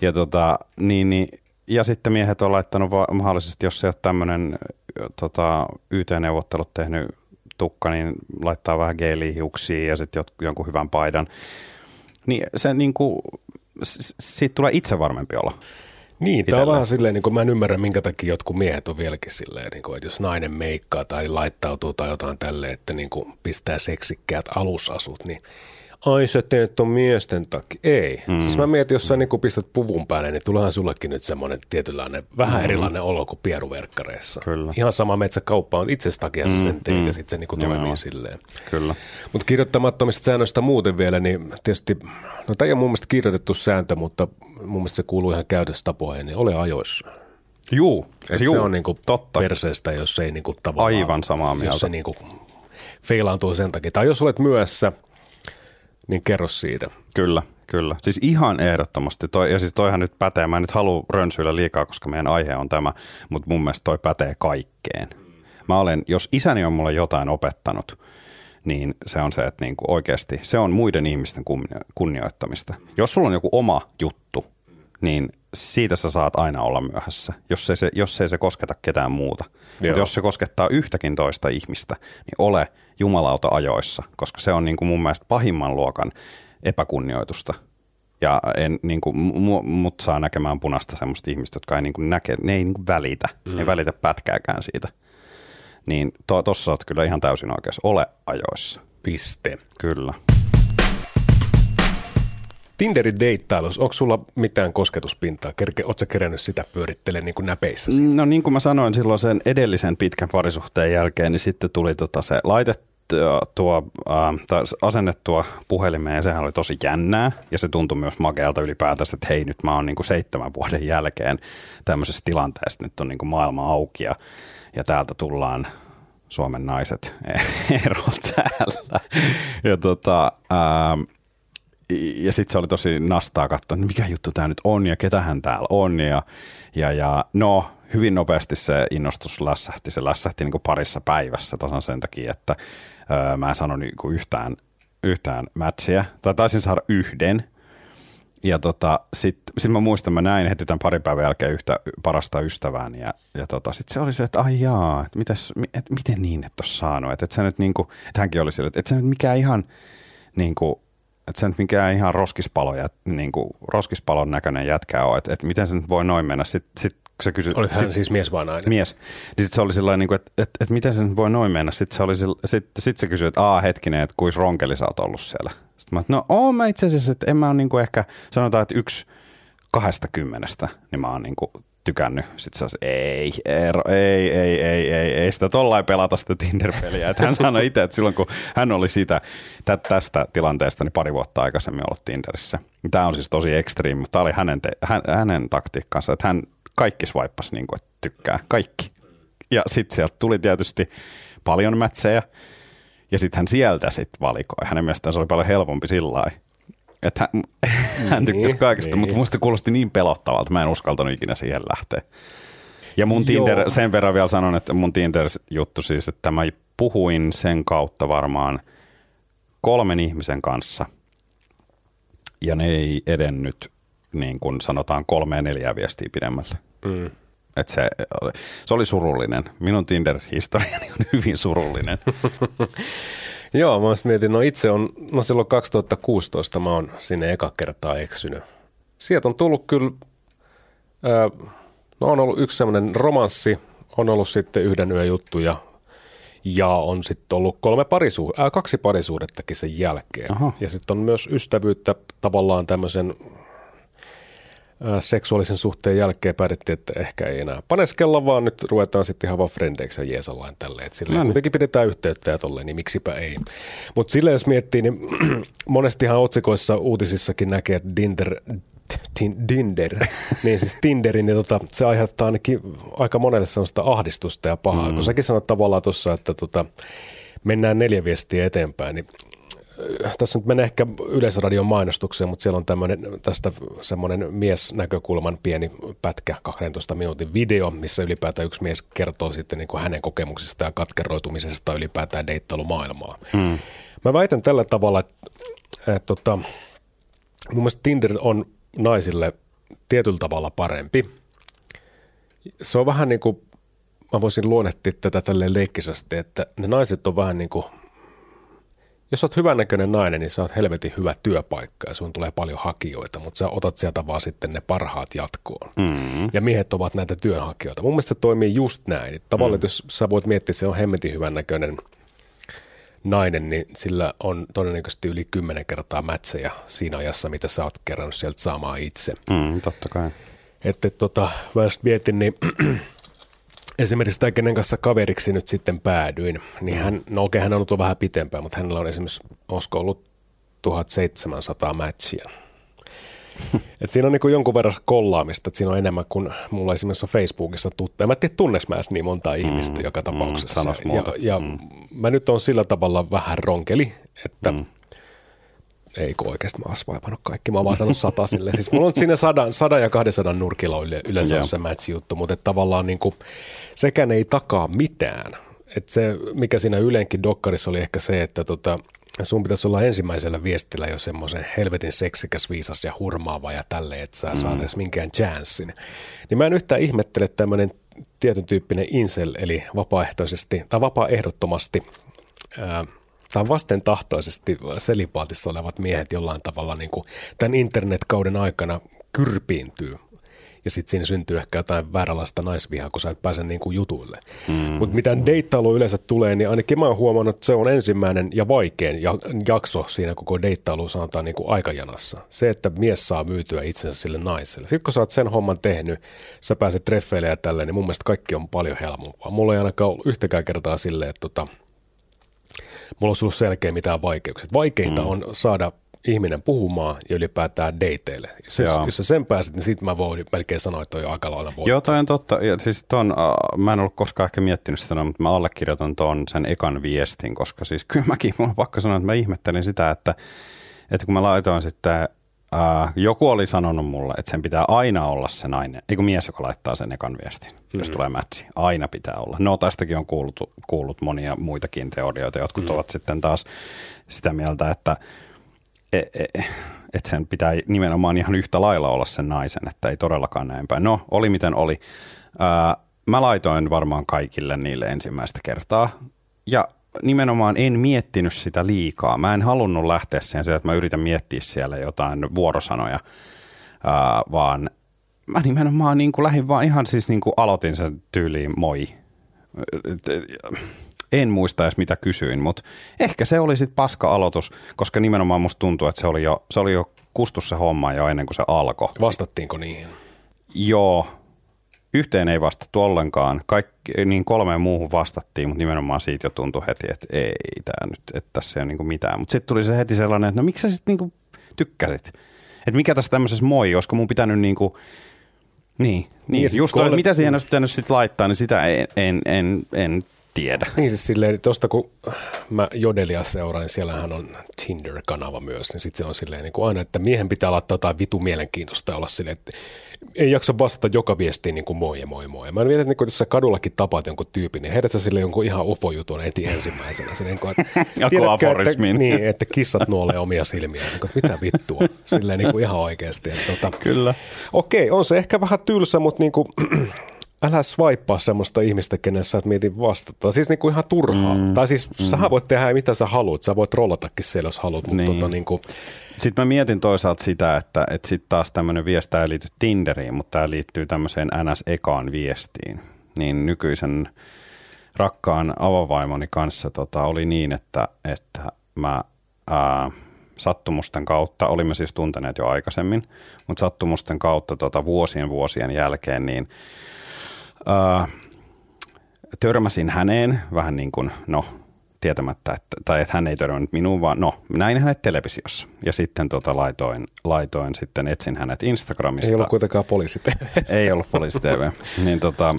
ja tota, niin, niin ja sitten miehet on laittanut va- mahdollisesti, jos se ole tämmöinen tota, YT-neuvottelut tehnyt tukka, niin laittaa vähän geelihiuksia ja sitten jonkun hyvän paidan. Niin se niin kuin, siitä tulee itse varmempi olo. Niin, tämä on vähän silleen, niin kuin mä en ymmärrä, minkä takia jotkut miehet on vieläkin silleen, niin kuin, että jos nainen meikkaa tai laittautuu tai jotain tälle, että niin kuin pistää seksikkäät alusasut, niin ai sä teet ton miesten takia. Ei. Mm. Siis mä mietin, jos sä niin pistät puvun päälle, niin tuleehan sullekin nyt semmoinen tietynlainen, vähän mm. erilainen olo kuin pieruverkkareissa. Kyllä. Ihan sama metsäkauppa on itse takia mm. sen teet mm. ja sitten se niin toimii Joo. silleen. Kyllä. Mutta kirjoittamattomista säännöistä muuten vielä, niin tietysti, no tämä ei ole mun mielestä kirjoitettu sääntö, mutta mun mielestä se kuuluu ihan käytöstapoihin, niin ole ajoissa. Juu, juu, se on niinku totta. perseestä, jos ei niinku tavallaan... Aivan samaa mieltä. Jos se niinku feilaantuu sen takia. Tai jos olet myössä, niin kerro siitä. Kyllä, kyllä. Siis ihan ehdottomasti. Toi, ja siis toihan nyt pätee. Mä en nyt halua rönsyillä liikaa, koska meidän aihe on tämä, mutta mun mielestä toi pätee kaikkeen. Mä olen, jos isäni on mulle jotain opettanut, niin se on se, että niin kuin oikeasti se on muiden ihmisten kunnioittamista. Jos sulla on joku oma juttu, niin siitä sä saat aina olla myöhässä, jos ei se, jos ei se kosketa ketään muuta. Jos se koskettaa yhtäkin toista ihmistä, niin ole jumalauta ajoissa, koska se on niin kuin mun mielestä pahimman luokan epäkunnioitusta. Ja en, niin kuin, mut saa näkemään punasta semmoista ihmistä, jotka ei niin kuin näke, ne ei niin kuin välitä, mm. ne ei välitä pätkääkään siitä. Niin tuossa to, oot kyllä ihan täysin oikeassa. Ole ajoissa. Piste. Kyllä. Tinderin deittailus, onko sulla mitään kosketuspintaa? Kerke, ootko kerännyt sitä pyörittelemään niin kuin näpeissä? No niin kuin mä sanoin silloin sen edellisen pitkän parisuhteen jälkeen, niin sitten tuli tota se laitettu tuo, äh, asennettua puhelimeen ja sehän oli tosi jännää ja se tuntui myös makealta ylipäätänsä, että hei nyt mä oon niin kuin seitsemän vuoden jälkeen tämmöisessä tilanteessa, nyt on niin kuin maailma auki ja, ja täältä tullaan Suomen naiset (laughs) eroon täällä. Ja tota, äh, ja sitten se oli tosi nastaa katsoa, että mikä juttu tämä nyt on ja ketähän täällä on. Ja, ja, ja no, hyvin nopeasti se innostus lässähti. Se lässähti niin parissa päivässä tasan sen takia, että öö, mä en sano niin yhtään, yhtään mätsiä. Tai taisin saada yhden. Ja tota, sitten sit mä muistan, mä näin heti tämän pari päivän jälkeen yhtä parasta ystävääni. Ja, ja tota, sitten se oli se, että ai jaa, että, mitäs, et, miten niin et ole saanut. Että et sä nyt niin kuin, että hänkin oli sille, että et sä nyt mikään ihan niin kuin, että se nyt mikään ihan roskispalo, niin kuin roskispalon näköinen jätkä on, että, että miten se nyt voi noin mennä. Sitten sit, se kysyi, Olit hän sit, siis mies vai nainen? Mies. Niin sitten se oli sellainen, niin että, että, että, miten se nyt voi noin mennä. Sitten se, oli, sit, sit se kysyi, että aa hetkinen, että kuis ronkeli sä oot ollut siellä. Sitten mä, että no oon mä itse asiassa, että en mä ole niin kuin ehkä, sanotaan, että yksi kahdesta kymmenestä, niin mä oon niin kuin tykännyt. Sitten se ei, Eero, ei, ei, ei, ei, ei sitä tollain pelata sitä Tinder-peliä. Että hän sanoi itse, että silloin kun hän oli sitä, tästä tilanteesta niin pari vuotta aikaisemmin ollut Tinderissä. Tämä on siis tosi ekstriimi, mutta tämä oli hänen, te, hän, hänen taktiikkansa, että hän kaikki swippas niin kuin, että tykkää, kaikki. Ja sitten sieltä tuli tietysti paljon mätsejä, ja sitten hän sieltä sitten valikoi. Hänen mielestään se oli paljon helpompi sillä lailla että hän, (laughs) hän tykkäsi niin, kaikesta, niin. mutta musta kuulosti niin pelottavalta, mä en uskaltanut ikinä siihen lähteä. Ja mun Tinder, Joo. sen verran vielä sanon, että mun Tinder-juttu siis, että mä puhuin sen kautta varmaan kolmen ihmisen kanssa, ja ne ei edennyt niin kuin sanotaan kolme neljä viestiä pidemmälle. Mm. Et se, se oli surullinen. Minun Tinder-historiani on (laughs) hyvin surullinen. (laughs) Joo, mä mietin, no itse on, no silloin 2016 mä oon sinne eka kertaa eksynyt. Sieltä on tullut kyllä, ää, no on ollut yksi semmoinen romanssi, on ollut sitten yhden yön juttuja ja on sitten ollut kolme parisuud- ää, kaksi parisuudettakin sen jälkeen. Aha. Ja sitten on myös ystävyyttä tavallaan tämmöisen seksuaalisen suhteen jälkeen päätettiin, että ehkä ei enää paneskella, vaan nyt ruvetaan sitten ihan vaan frendeiksi ja jeesallain tälleen. Että silleen no niin. kuitenkin pidetään yhteyttä ja tolleen, niin miksipä ei. Mutta silleen jos miettii, niin (clears throat) monestihan otsikoissa uutisissakin näkee, että Dinder, Dinder, (laughs) niin siis Tinderin, niin tota, se aiheuttaa ainakin aika monelle sellaista ahdistusta ja pahaa. Mm. Kun säkin sanoit tavallaan tuossa, että tota, mennään neljä viestiä eteenpäin, niin tässä nyt menee ehkä yleisradion mainostukseen, mutta siellä on tämmöinen, tästä semmoinen miesnäkökulman pieni pätkä, 12 minuutin video, missä ylipäätään yksi mies kertoo sitten niin kuin hänen kokemuksistaan ja katkeroitumisesta ylipäätään deittailumaailmaa. Hmm. Mä väitän tällä tavalla, että, että, että tota, mun mielestä Tinder on naisille tietyllä tavalla parempi, Se on vähän niin kuin, mä voisin luonnehtia tätä tälleen leikkisesti, että ne naiset on vähän niin kuin, jos oot hyvännäköinen nainen, niin sä oot helvetin hyvä työpaikka ja sun tulee paljon hakijoita, mutta sä otat sieltä vaan sitten ne parhaat jatkoon. Mm. Ja miehet ovat näitä työnhakijoita. Mun mielestä se toimii just näin. Tavallaan, mm. jos sä voit miettiä, se on hemmetin hyvännäköinen nainen, niin sillä on todennäköisesti yli kymmenen kertaa mätsejä siinä ajassa, mitä sä oot kerännyt sieltä saamaan itse. Mm, totta kai. Että tota, mä just mietin, niin (clears throat) esimerkiksi tämä, kenen kanssa kaveriksi nyt sitten päädyin, niin hän, no okei, hän on ollut vähän pitempään, mutta hänellä on esimerkiksi, olisiko ollut 1700 matchia. (laughs) Et siinä on niin jonkun verran kollaamista, että siinä on enemmän kuin mulla esimerkiksi on Facebookissa tuttuja. Mä en tiedä, tunnes mä niin montaa ihmistä mm, joka mm, tapauksessa. Mm, ja ja mm. mä nyt on sillä tavalla vähän ronkeli, että mm ei kun oikeasti mä oon kaikki, mä oon vaan sanonut sata sille. Siis mulla on siinä sadan, sadan ja 200 nurkilla yle, yleensä yeah. se match-juttu, mutta tavallaan niin kuin, sekään ei takaa mitään. Et se, mikä siinä Ylenkin dokkarissa oli ehkä se, että tota, sun pitäisi olla ensimmäisellä viestillä jo semmoisen helvetin seksikäs, viisas ja hurmaava ja tälle, että sä mm. saat edes minkään chanssin. Niin mä en yhtään ihmettele tämmöinen tietyn tyyppinen insel, eli vapaaehtoisesti tai vapaaehdottomasti ää, tai vastentahtoisesti selipaatissa olevat miehet jollain tavalla niin kuin tämän internetkauden aikana kyrpiintyy. Ja sitten siinä syntyy ehkä jotain vääränlaista naisvihaa, kun sä et pääse niin kuin jutuille. Mm. Mutta mitä deittailu yleensä tulee, niin ainakin mä oon huomannut, että se on ensimmäinen ja vaikein jakso siinä koko deittailu sanotaan niin kuin aikajanassa. Se, että mies saa myytyä itsensä sille naiselle. Sitten kun sä oot sen homman tehnyt, sä pääset treffeille ja tälleen, niin mun mielestä kaikki on paljon helpompaa. Mulla ei ainakaan ollut yhtäkään kertaa silleen, että tota, mulla olisi ollut selkeä mitään vaikeuksia. Vaikeinta mm. on saada ihminen puhumaan ja ylipäätään dateille. Jos, jos sä sen pääset, niin sitten mä voin melkein sanoa, että on jo aika lailla voittaa. Joo, toi on totta. Ja siis ton, uh, mä en ollut koskaan ehkä miettinyt sitä, mutta mä allekirjoitan ton sen ekan viestin, koska siis kyllä mäkin, mun on pakko sanoa, että mä ihmettelin sitä, että, että kun mä laitoin sitten Uh, joku oli sanonut mulle, että sen pitää aina olla se nainen, eikö mies, joka laittaa sen ekan viestin, mm. jos tulee mätsi. Aina pitää olla. No tästäkin on kuullut, kuullut monia muitakin teorioita. Jotkut mm. ovat sitten taas sitä mieltä, että e, e, että sen pitää nimenomaan ihan yhtä lailla olla sen naisen, että ei todellakaan näin päin. No, oli miten oli. Uh, mä laitoin varmaan kaikille niille ensimmäistä kertaa. Ja nimenomaan en miettinyt sitä liikaa. Mä en halunnut lähteä siihen, että mä yritän miettiä siellä jotain vuorosanoja, ää, vaan mä nimenomaan niin kuin lähdin vaan ihan siis niin kuin aloitin sen tyyliin moi. En muista edes mitä kysyin, mutta ehkä se oli sitten paska aloitus, koska nimenomaan musta tuntuu, että se oli jo, se oli jo kustus se homma jo ennen kuin se alkoi. Vastattiinko niihin? Joo, Yhteen ei vastattu ollenkaan. Kaikki, niin kolmeen muuhun vastattiin, mutta nimenomaan siitä jo tuntui heti, että ei tämä nyt, että tässä ei ole niin mitään. Mutta sitten tuli se heti sellainen, että no miksi sä sitten niin tykkäsit? Että mikä tässä tämmöisessä moi, olisiko mun pitänyt niin kuin, niin, niin, niin just kolme... mitä siihen olisi pitänyt sitten laittaa, niin sitä en, en, en, en tiedä. Niin siis silleen, tuosta kun mä Jodelia seuraan, niin siellähän on Tinder-kanava myös, niin sitten se on silleen niin kuin aina, että miehen pitää laittaa jotain vitu mielenkiintoista ja olla silleen, että ei jaksa vastata joka viestiin niin kuin moi ja moi moi. Mä en mietin, että niin jos sä kadullakin tapaat jonkun tyypin, niin heidät sä sille jonkun ihan ufo-jutun eti ensimmäisenä. Se, niin kuin, että, (laughs) tiedätkö, että, niin, että kissat nuolee omia silmiä. Niin kuin, mitä vittua? Silleen niin kuin ihan oikeasti. Että, tota, Kyllä. Okei, on se ehkä vähän tylsä, mutta niin kuin, (clears throat) älä swipea semmoista ihmistä, kenen sä et mieti vastata. Siis niinku ihan turhaa. Mm, tai siis mm. sähän voit tehdä mitä sä haluat. Sä voit rollatakin siellä, jos haluat. Mutta niin. tota, niinku... Sitten mä mietin toisaalta sitä, että, että sitten taas tämmöinen viesti ei liity Tinderiin, mutta tämä liittyy tämmöiseen NS-ekaan viestiin. Niin nykyisen rakkaan avavaimoni kanssa tota, oli niin, että, että mä ää, sattumusten kautta, olimme siis tunteneet jo aikaisemmin, mutta sattumusten kautta tota, vuosien vuosien jälkeen, niin – Äh, törmäsin häneen vähän niin kuin, no tietämättä, että, tai että hän ei törmännyt minuun, vaan no, näin hänet televisiossa. Ja sitten tota, laitoin, laitoin, sitten etsin hänet Instagramista. Ei ollut kuitenkaan poliisi TV. Ei ollut poliisi TV. (laughs) niin tota,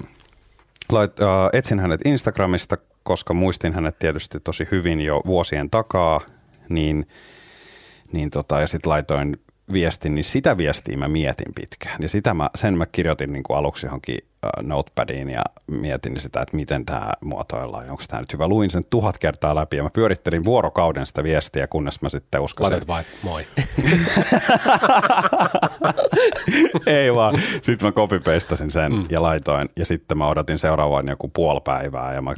lait, uh, etsin hänet Instagramista, koska muistin hänet tietysti tosi hyvin jo vuosien takaa, niin, niin tota, ja sitten laitoin viestin, niin sitä viestiä mä mietin pitkään. Ja sitä mä, sen mä kirjoitin niin kuin aluksi johonkin notepadiin ja mietin sitä, että miten tämä muotoillaan onko tämä nyt hyvä. Luin sen tuhat kertaa läpi ja mä pyörittelin vuorokauden sitä viestiä, kunnes mä sitten uskalsin. Laitat vai, moi. (laughs) Ei vaan. Sitten mä copy-pastasin sen mm. ja laitoin. Ja sitten mä odotin seuraavan joku puoli päivää. Ja mä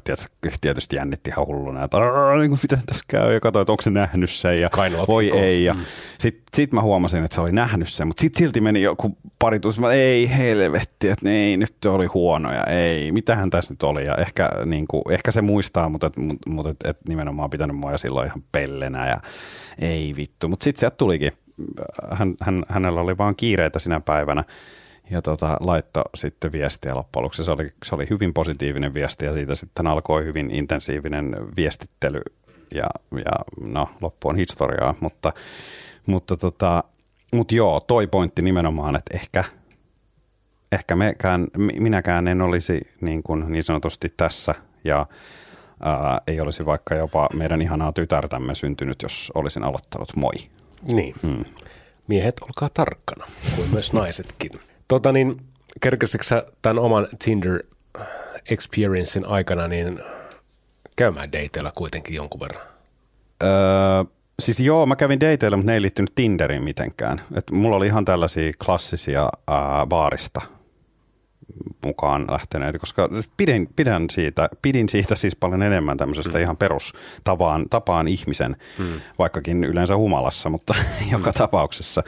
tietysti, jännitti ihan hulluna. Että niin kuin, miten tässä käy. Ja katsoin, että onko se nähnyt sen. Ja voi ei. Ja mm. sitten sit mä huomasin, että se oli nähnyt sen. Mutta sitten silti meni joku pari tuntia. Ei helvetti, että ei, nyt oli huonoja. Ei, mitähän tässä nyt oli. Ja ehkä, niin kuin, ehkä se muistaa, mutta, et, mutta et, et nimenomaan pitänyt mua silloin ihan pellenä. Ja ei vittu. Mutta sitten sieltä tulikin hän, hän, hänellä oli vaan kiireitä sinä päivänä ja tota, laitto sitten viestiä loppujen lopuksi. Se oli, se oli hyvin positiivinen viesti ja siitä sitten alkoi hyvin intensiivinen viestittely ja, ja no, loppu on historiaa, mutta, mutta, tota, mutta joo, toi pointti nimenomaan, että ehkä, ehkä mekään, minäkään en olisi niin, kuin niin sanotusti tässä ja ää, ei olisi vaikka jopa meidän ihanaa tytärtämme syntynyt, jos olisin aloittanut moi. Niin. Hmm. Miehet, olkaa tarkkana, kuin myös naisetkin. Tota niin, kerkesikö sä tämän oman Tinder experiencein aikana niin käymään dateilla kuitenkin jonkun verran? Öö, siis joo, mä kävin dateilla, mutta ne ei liittynyt Tinderiin mitenkään. Et mulla oli ihan tällaisia klassisia ää, baarista mukaan lähteneet, koska pidin, pidän siitä, pidin siitä siis paljon enemmän tämmöisestä mm. ihan perustapaan tapaan ihmisen, mm. vaikkakin yleensä humalassa, mutta (laughs) mm. joka tapauksessa.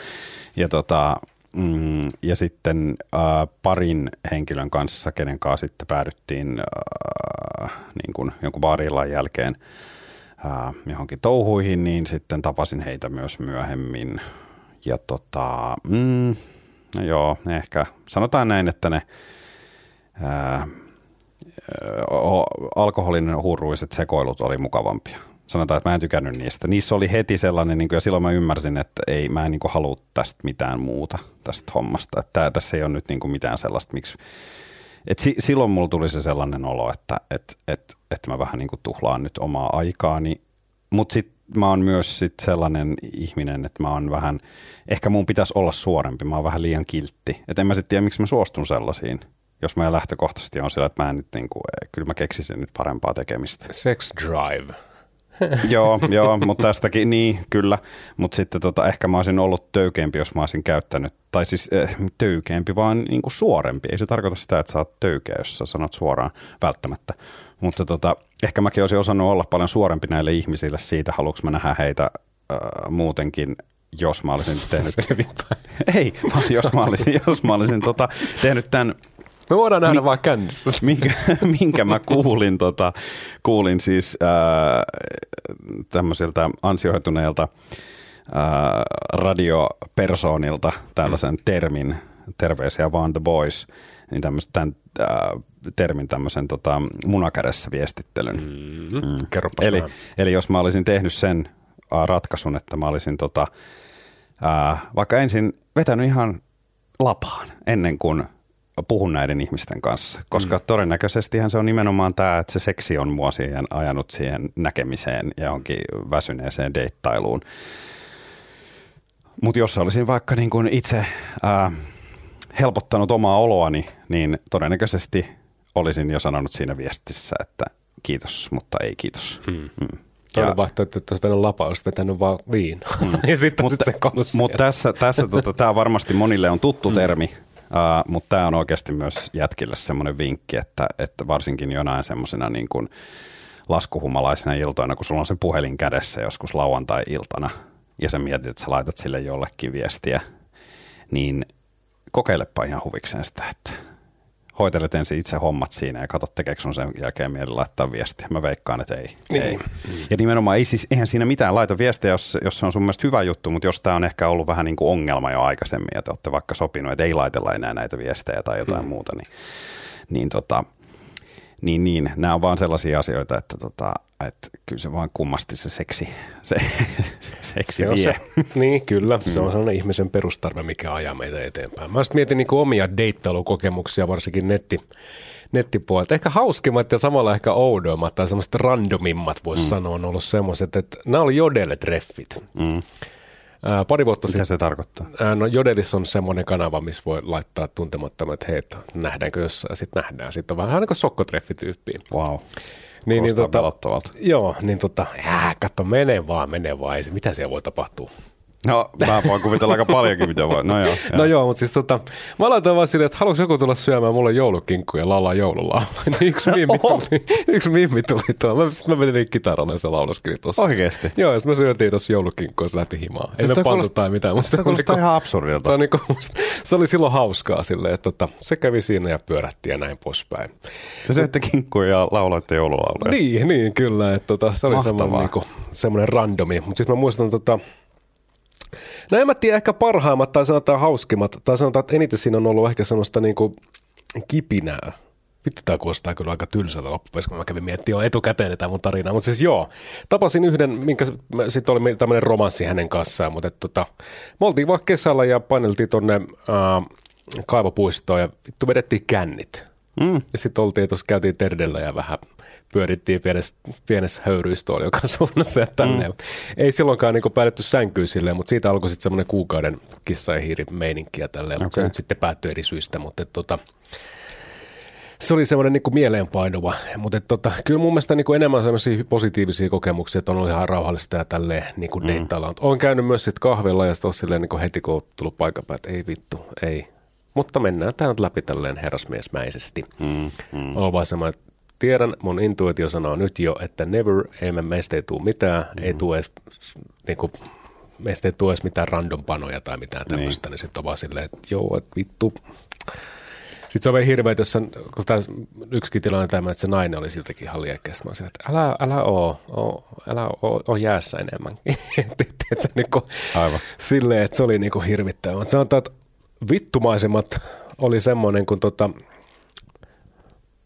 Ja, tota, mm, ja sitten äh, parin henkilön kanssa, kenen kanssa sitten päädyttiin äh, niin kuin jonkun baarillan jälkeen äh, johonkin touhuihin, niin sitten tapasin heitä myös myöhemmin. Ja tota, mm, No joo, ehkä sanotaan näin, että ne ää, alkoholin hurruiset sekoilut oli mukavampia. Sanotaan, että mä en tykännyt niistä. Niissä oli heti sellainen, niin kuin, ja silloin mä ymmärsin, että ei, mä en niin kuin, halua tästä mitään muuta, tästä hommasta. Että tässä ei ole nyt niin kuin, mitään sellaista, miksi... Et si, silloin mulla tuli se sellainen olo, että et, et, et mä vähän niin kuin tuhlaan nyt omaa aikaani. Mutta sitten mä oon myös sit sellainen ihminen, että mä oon vähän, ehkä mun pitäisi olla suorempi, mä oon vähän liian kiltti. Että en mä sitten tiedä, miksi mä suostun sellaisiin, jos mä lähtökohtaisesti on sillä, että mä en nyt niinku, eh, kyllä mä keksisin nyt parempaa tekemistä. Sex drive. (laughs) joo, joo, mutta tästäkin, niin kyllä, mutta sitten tota, ehkä mä olisin ollut töykeämpi, jos mä olisin käyttänyt, tai siis äh, töykeämpi, vaan niin kuin suorempi. Ei se tarkoita sitä, että sä oot töykeä, jos sä sanot suoraan välttämättä, mutta tota, ehkä mäkin olisin osannut olla paljon suorempi näille ihmisille siitä, haluanko mä nähdä heitä äh, muutenkin jos mä olisin tehnyt... Ei, (laughs) jos mä olisin, jos mä olisin tota, tehnyt tämän me voidaan nähdä Mi- vaan kännissä. Minkä, (laughs) minkä mä kuulin, tota, kuulin siis ää, tämmöisiltä ansioituneilta ää, radiopersonilta tällaisen mm. termin, terveisiä vaan the boys, niin tämmöisen, tämän ää, termin tämmöisen tota, munakädessä viestittelyn. Mm-hmm. Mm. Eli, eli jos mä olisin tehnyt sen ää, ratkaisun, että mä olisin tota, ää, vaikka ensin vetänyt ihan lapaan ennen kuin puhun näiden ihmisten kanssa, koska mm. todennäköisestihän se on nimenomaan tämä, että se seksi on mua siihen ajanut siihen näkemiseen ja johonkin väsyneeseen deittailuun. Mutta jos olisin vaikka niin kuin itse ää, helpottanut omaa oloani, niin todennäköisesti olisin jo sanonut siinä viestissä, että kiitos, mutta ei kiitos. Hmm. Hmm. Toinen vaihtoehto, että olisi vetänyt lapa, olisi vetänyt vaan viin. Hmm. (laughs) ja sitten mutta, se Mutta tässä, tässä tota, tämä varmasti monille on tuttu hmm. termi, Uh, mutta tämä on oikeasti myös jätkille semmoinen vinkki, että, että varsinkin jonain semmoisena niin kuin laskuhumalaisena iltoina, kun sulla on se puhelin kädessä joskus lauantai-iltana ja sä mietit, että sä laitat sille jollekin viestiä, niin kokeilepa ihan huvikseen sitä, että hoitelet ensin itse hommat siinä ja katsot tekeekö sun sen jälkeen mieli laittaa viestiä. Mä veikkaan, että ei. Niin. ei. Ja nimenomaan ei siis, eihän siinä mitään laita viestiä, jos, jos se on sun mielestä hyvä juttu, mutta jos tämä on ehkä ollut vähän niin kuin ongelma jo aikaisemmin ja te olette vaikka sopinut, että ei laitella enää näitä viestejä tai jotain hmm. muuta, niin, niin tota, niin, niin, nämä on vaan sellaisia asioita, että, tota, että kyllä se vaan kummasti se seksi, se, se (laughs) seksi se vie. Se, (laughs) niin, kyllä. Mm. Se on sellainen ihmisen perustarve, mikä ajaa meitä eteenpäin. Mä mietin niin kuin omia deittailukokemuksia, varsinkin netti, nettipuolelta. Ehkä hauskimmat ja samalla ehkä oudoimmat tai semmoiset randomimmat, voisi mm. sanoa, on ollut semmoiset, että nämä oli jodelle-treffit. Mm. Ää, pari vuotta Mitä se tarkoittaa? Ää, no Jodelis on semmoinen kanava, missä voi laittaa tuntemattomat, että hei, nähdäänkö jossain, sitten nähdään. Sitten on vähän niin kuin sokkotreffityyppi. Wow. Niin, niin tota, joo, niin tota, jää, katso, mene vaan, mene vaan, ei se, mitä siellä voi tapahtua. No, mä voin kuvitella aika paljonkin, mitä voi. No joo. No joo, mutta siis tota, mä laitoin vaan silleen, että haluaisi joku tulla syömään mulle joulukinkkuja ja laulaa joululaulua. (laughs) Niin (laughs) yksi mimmi tuli, yksi mimmi tuli tuolla. Mä, sit mä menin kitaralle ja se laulaskeli tossa. Oikeesti? Joo, ja mä syötiin tossa joulukinkkuja ja se lähti himaan. Ei me toi pantu tai mitään, mutta se, kuulostaa niinku- ihan absurdilta. se, on niinku, se oli silloin hauskaa silleen, että tota, se kävi siinä ja pyörähti ja näin poispäin. Te syötte kinkkuja ja laulatte joululauluja. Niin, niin kyllä. Että tota, se oli semmoinen, niinku, semmoinen randomi. Mutta siis mä muistan tota, No en mä tiedä, ehkä parhaimmat tai sanotaan hauskimmat, tai sanotaan, että eniten siinä on ollut ehkä semmoista niinku kipinää. Vittu, tämä kuulostaa kyllä aika tylsältä loppupeleissä, kun mä kävin miettimään etukäteen tätä mun tarinaa. Mutta siis joo, tapasin yhden, minkä sitten oli tämmöinen romanssi hänen kanssaan, mutta tota, me oltiin vaan kesällä ja paineltiin tonne äh, kaivopuistoon ja vittu vedettiin kännit. Mm. Ja sitten oltiin tuossa, käytiin Terdellä ja vähän pyörittiin pienessä, pienessä höyryistoon joka suunnassa ja tälleen. Mm. Ei silloinkaan niin päädytty sänkyyn silleen, mutta siitä alkoi sitten semmoinen kuukauden kissa ja hiiri meininki ja tälleen. Mutta se nyt sitten päättyi eri syistä, mutta et, tota, se oli semmoinen niin mieleenpainuva, mutta et, tota, kyllä mun mielestä niin enemmän semmoisia positiivisia kokemuksia, että on ollut ihan rauhallista ja tälleen niin kuin mm. deittailla. Olen käynyt myös sitten kahvilla ja sitten niin heti kun on tullut paikan päältä, että ei vittu, ei. Mutta mennään tämä nyt läpi tälleen herrasmiesmäisesti. Mm, mm. On että tiedän, mun intuitio sanoo nyt jo, että never, ei me, meistä ei tule mitään, mm. ei tule edes, niin kuin, meistä ei tule edes mitään random panoja tai mitään tämmöistä, niin, niin sitten on vaan silleen, että joo, että vittu. Sitten se on vielä hirveä, jos sen, kun tässä yksikin tilanne tämä, että se nainen oli siltäkin ihan liekeessä. Mä olisin, että älä, älä oo, oo älä oo, oo jäässä (laughs) se niinku, Aivan. silleen, että se oli niinku hirvittävää. Mutta sanotaan, että vittumaisemmat oli semmoinen, kun tota,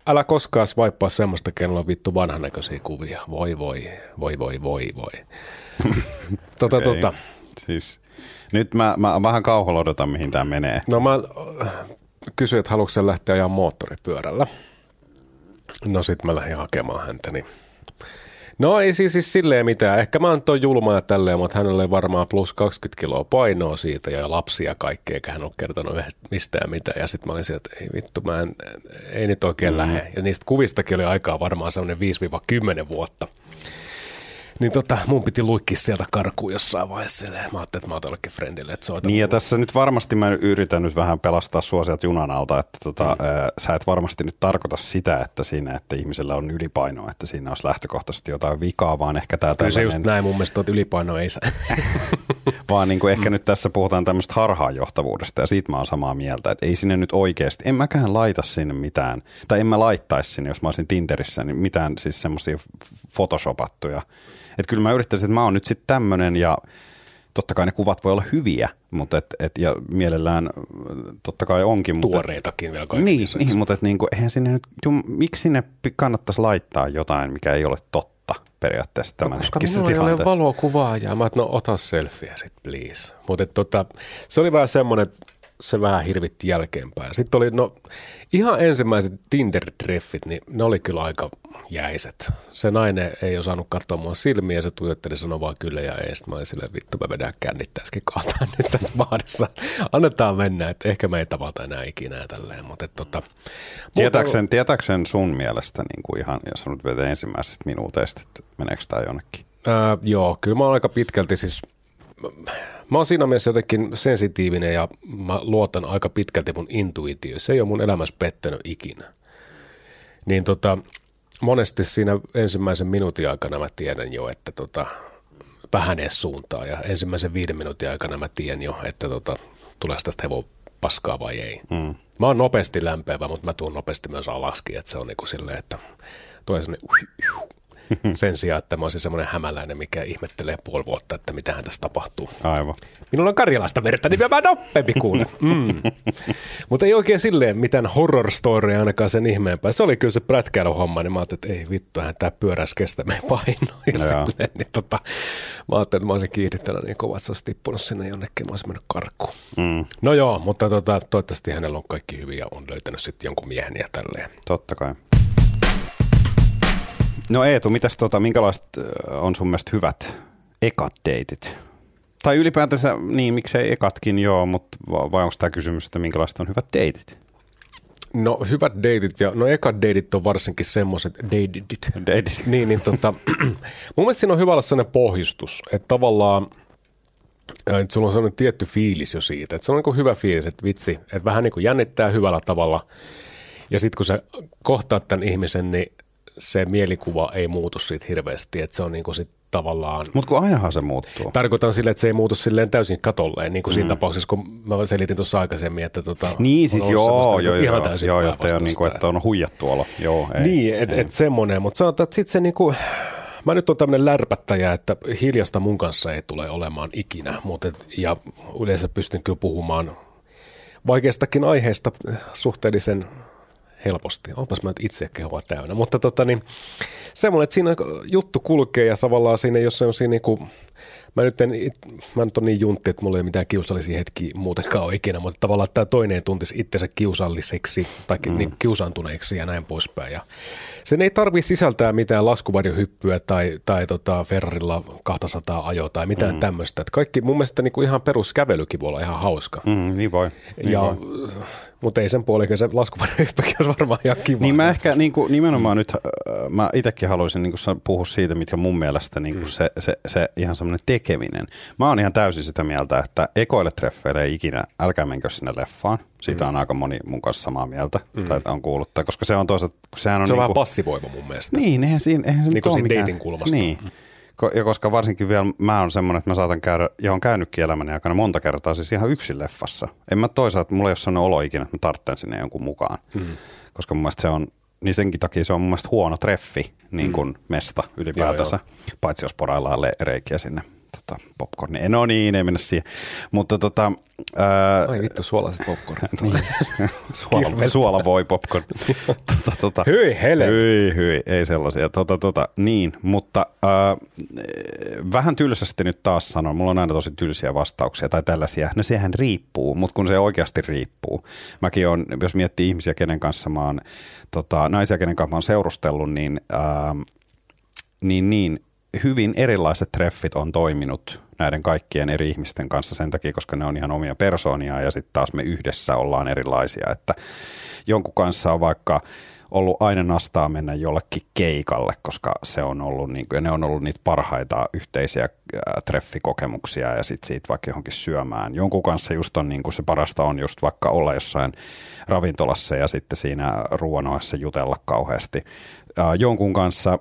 älä koskaan vaippaa semmoista, kenellä on vittu vanhannäköisiä kuvia. Voi voi, voi voi voi voi. (laughs) tota, Okei. tota, Siis, nyt mä, mä vähän kauholla odotan, mihin tämä menee. no mä äh, kysyin, että haluatko lähteä ajaa moottoripyörällä. No sit mä lähdin hakemaan häntä, niin No ei siis, siis silleen mitään. Ehkä mä nyt on julma ja tälleen, mutta hänelle varmaan plus 20 kiloa painoa siitä ja lapsia kaikkea, eikä hän ole kertonut yhdestä- mistään mitään. Ja sitten mä olin sieltä, että ei vittu, mä en, ei nyt oikein mm. lähde. Ja niistä kuvistakin oli aikaa varmaan semmoinen 5-10 vuotta. Niin tota, mun piti luikkia sieltä karkuun jossain vaiheessa. Mä ajattelin, että mä otan jollekin friendille, että soita Niin ja mulle. tässä nyt varmasti mä yritän nyt vähän pelastaa suosiat junan alta, että tota, mm. ää, sä et varmasti nyt tarkoita sitä, että siinä, että ihmisellä on ylipainoa, että siinä olisi lähtökohtaisesti jotain vikaa, vaan ehkä tämä Kyllä se tällainen, just näin mun mielestä, että ylipaino ei saa. (laughs) vaan niin kuin ehkä nyt tässä puhutaan tämmöistä harhaanjohtavuudesta ja siitä mä oon samaa mieltä, että ei sinne nyt oikeasti, en mäkään laita sinne mitään, tai en mä laittaisi sinne, jos mä olisin Tinderissä, niin mitään siis semmoisia photoshopattuja. Että kyllä mä yrittäisin, että mä oon nyt sitten tämmöinen ja totta kai ne kuvat voi olla hyviä, mutta et, et, ja mielellään totta kai onkin. Mutta Tuoreitakin vielä kaikki niin, lisäksi. niin, mutta et niinku, eihän sinne nyt, jum, miksi sinne kannattaisi laittaa jotain, mikä ei ole totta periaatteessa tämän Koska minulla ei ole valokuvaa ja mä et, no ota selfieä sit please. Mutta tota, se oli vähän semmoinen, että se vähän hirvitti jälkeenpäin. Sitten oli, no ihan ensimmäiset Tinder-treffit, niin ne oli kyllä aika jäiset. Se nainen ei osannut katsoa mua silmiä ja se tuijotteli sanoa vaan kyllä ja ei. Sitten mä olin silleen, vittu mä vedän kännit tässäkin kahtaan (laughs) nyt tässä vaadissa. Annetaan mennä, että ehkä me ei tavata enää ikinä ja tälleen. Mutta et, tota, Tietääkseen, tietääkseen sun mielestä niin kuin ihan, jos nyt vetää ensimmäisestä minuuteista, että meneekö tämä jonnekin? Ää, joo, kyllä mä oon aika pitkälti siis, mä oon siinä mielessä jotenkin sensitiivinen ja mä luotan aika pitkälti mun intuitioon. Se ei ole mun elämässä pettänyt ikinä. Niin tota, monesti siinä ensimmäisen minuutin aikana mä tiedän jo, että tota, vähän edes suuntaa ja ensimmäisen viiden minuutin aikana mä tiedän jo, että tota, tulee tästä hevon paskaa vai ei. Mm. Mä oon nopeasti lämpeävä, mutta mä tuun nopeasti myös alaskin, että se on niinku silleen, että tulee sellainen (laughs) sen sijaan, että mä olisin semmoinen hämäläinen, mikä ihmettelee puoli vuotta, että mitähän tässä tapahtuu. Aivan. Minulla on karjalaista verta, niin mä nopeampi kuule. (laughs) Mm. Mutta ei oikein silleen mitään horror storya ainakaan sen ihmeempää. Se oli kyllä se prätkäilyhomma, niin mä ajattelin, että ei vittu, eihän tää pyöräisi kestä meidän painoa. Ja No silleen, niin tota, mä ajattelin, että mä olisin kiihdyttänyt niin kovaa, että se olisi tippunut sinne jonnekin, mä olisin mennyt karkuun. Mm. No joo, mutta tota, toivottavasti hänellä on kaikki hyvin ja on löytänyt sitten jonkun miehen ja tälleen. Totta kai. No Eetu, mitäs tota, minkälaiset on sun mielestä hyvät ekat deitit? Tai ylipäätänsä, niin miksei ekatkin joo, mutta va- vai onko tämä kysymys, että minkälaiset on hyvät deitit? No hyvät deitit ja no ekat deitit on varsinkin semmoiset deitit. Deitit. (laughs) Niin, niin tota, (clears throat) mun mielestä siinä on hyvä olla sellainen pohjustus, että tavallaan että sulla on sellainen tietty fiilis jo siitä, että se on niin kuin hyvä fiilis, että vitsi, että vähän niin kuin jännittää hyvällä tavalla. Ja sitten kun sä kohtaat tämän ihmisen, niin se mielikuva ei muutu siitä hirveästi, että se on niin kuin sit tavallaan... Mutta kun ainahan se muuttuu. Tarkoitan sille, että se ei muutu silleen täysin katolleen, niin kuin mm. siinä tapauksessa, kun mä selitin tuossa aikaisemmin, että tota, Niin siis joo, joo, niin joo, ihan täysin joo, joo, että, on, niin kuin, että on huijattu olo. Joo, ei, Niin, että et semmoinen, mutta sanotaan, että sitten se niinku, mä nyt on tämmöinen lärpättäjä, että hiljasta mun kanssa ei tule olemaan ikinä, mutta et, ja yleensä pystyn kyllä puhumaan vaikeistakin aiheista suhteellisen helposti. Onpas mä nyt itse kehua täynnä, mutta tota niin, semmoinen, että siinä juttu kulkee ja tavallaan siinä, jos se on siinä niinku, mä nyt, en, mä nyt on niin juntti, että mulla ei ole mitään kiusallisia hetkiä muutenkaan ole ikinä, mutta tavallaan että tämä toinen ei tuntisi itsensä kiusalliseksi tai mm. niin kiusaantuneeksi ja näin poispäin. Ja sen ei tarvi sisältää mitään laskuvarjohyppyä tai, tai tota Ferrarilla 200 ajoa tai mitään mm. tämmöistä. Että kaikki mun mielestä niin kuin ihan peruskävelykin voi olla ihan hauska. Mm, niin voi. Niin ja, voi. Mutta ei sen puolella, se laskuvarjohyppykin olisi varmaan ihan kiva. Niin mä ehkä niin kuin, nimenomaan nyt, äh, mä itsekin haluaisin niin kuin puhua siitä, mitkä mun mielestä niin kuin se, se, se ihan semmoinen tekeminen. Mä oon ihan täysin sitä mieltä, että ekoille treffeille ei ikinä, älkää menkö sinne leffaan. Siitä on aika moni mun kanssa samaa mieltä, tai on kuullut, tai koska se on toisaalta, sehän on se on niin vähän kuin, passivoiva mun mielestä. Niin, eihän, siinä, eihän Niin nyt kuin ole siinä mikään- dating kulmasta. Niin. Ko- Ja koska varsinkin vielä mä oon semmoinen, että mä saatan käydä, ja on käynytkin elämäni aikana monta kertaa siis ihan yksin leffassa. En mä toisaalta, mulla ei ole sellainen olo ikinä, että mä tarvitsen sinne jonkun mukaan. Mm. Koska mun mielestä se on, niin senkin takia se on mun mielestä huono treffi, niin kuin mm. mesta ylipäätänsä. Paitsi jos poraillaan le- reikiä sinne tota, popcorni. No niin, ei mennä siihen. Mutta tota, ää, Ai vittu, suolaiset popcornit. (laughs) niin, suola, suola voi popcorn. (laughs) tota, tota, Hyi hele. Hyi, hyi, ei sellaisia. Tota, tota, niin, mutta äh, vähän tylsästi nyt taas sanon, mulla on aina tosi tylsiä vastauksia tai tällaisia. No sehän riippuu, mutta kun se oikeasti riippuu. Mäkin on, jos miettii ihmisiä, kenen kanssa mä oon, tota, naisia, kenen kanssa mä oon seurustellut, niin, äh, niin, niin hyvin erilaiset treffit on toiminut näiden kaikkien eri ihmisten kanssa sen takia, koska ne on ihan omia persoonia ja sitten taas me yhdessä ollaan erilaisia, että jonkun kanssa on vaikka ollut aina nastaa mennä jollekin keikalle, koska se on ollut, niin kuin, ne on ollut niitä parhaita yhteisiä ää, treffikokemuksia ja sitten siitä vaikka johonkin syömään. Jonkun kanssa just on niin kuin se parasta on just vaikka olla jossain ravintolassa ja sitten siinä ruoanoissa jutella kauheasti. Ää, jonkun kanssa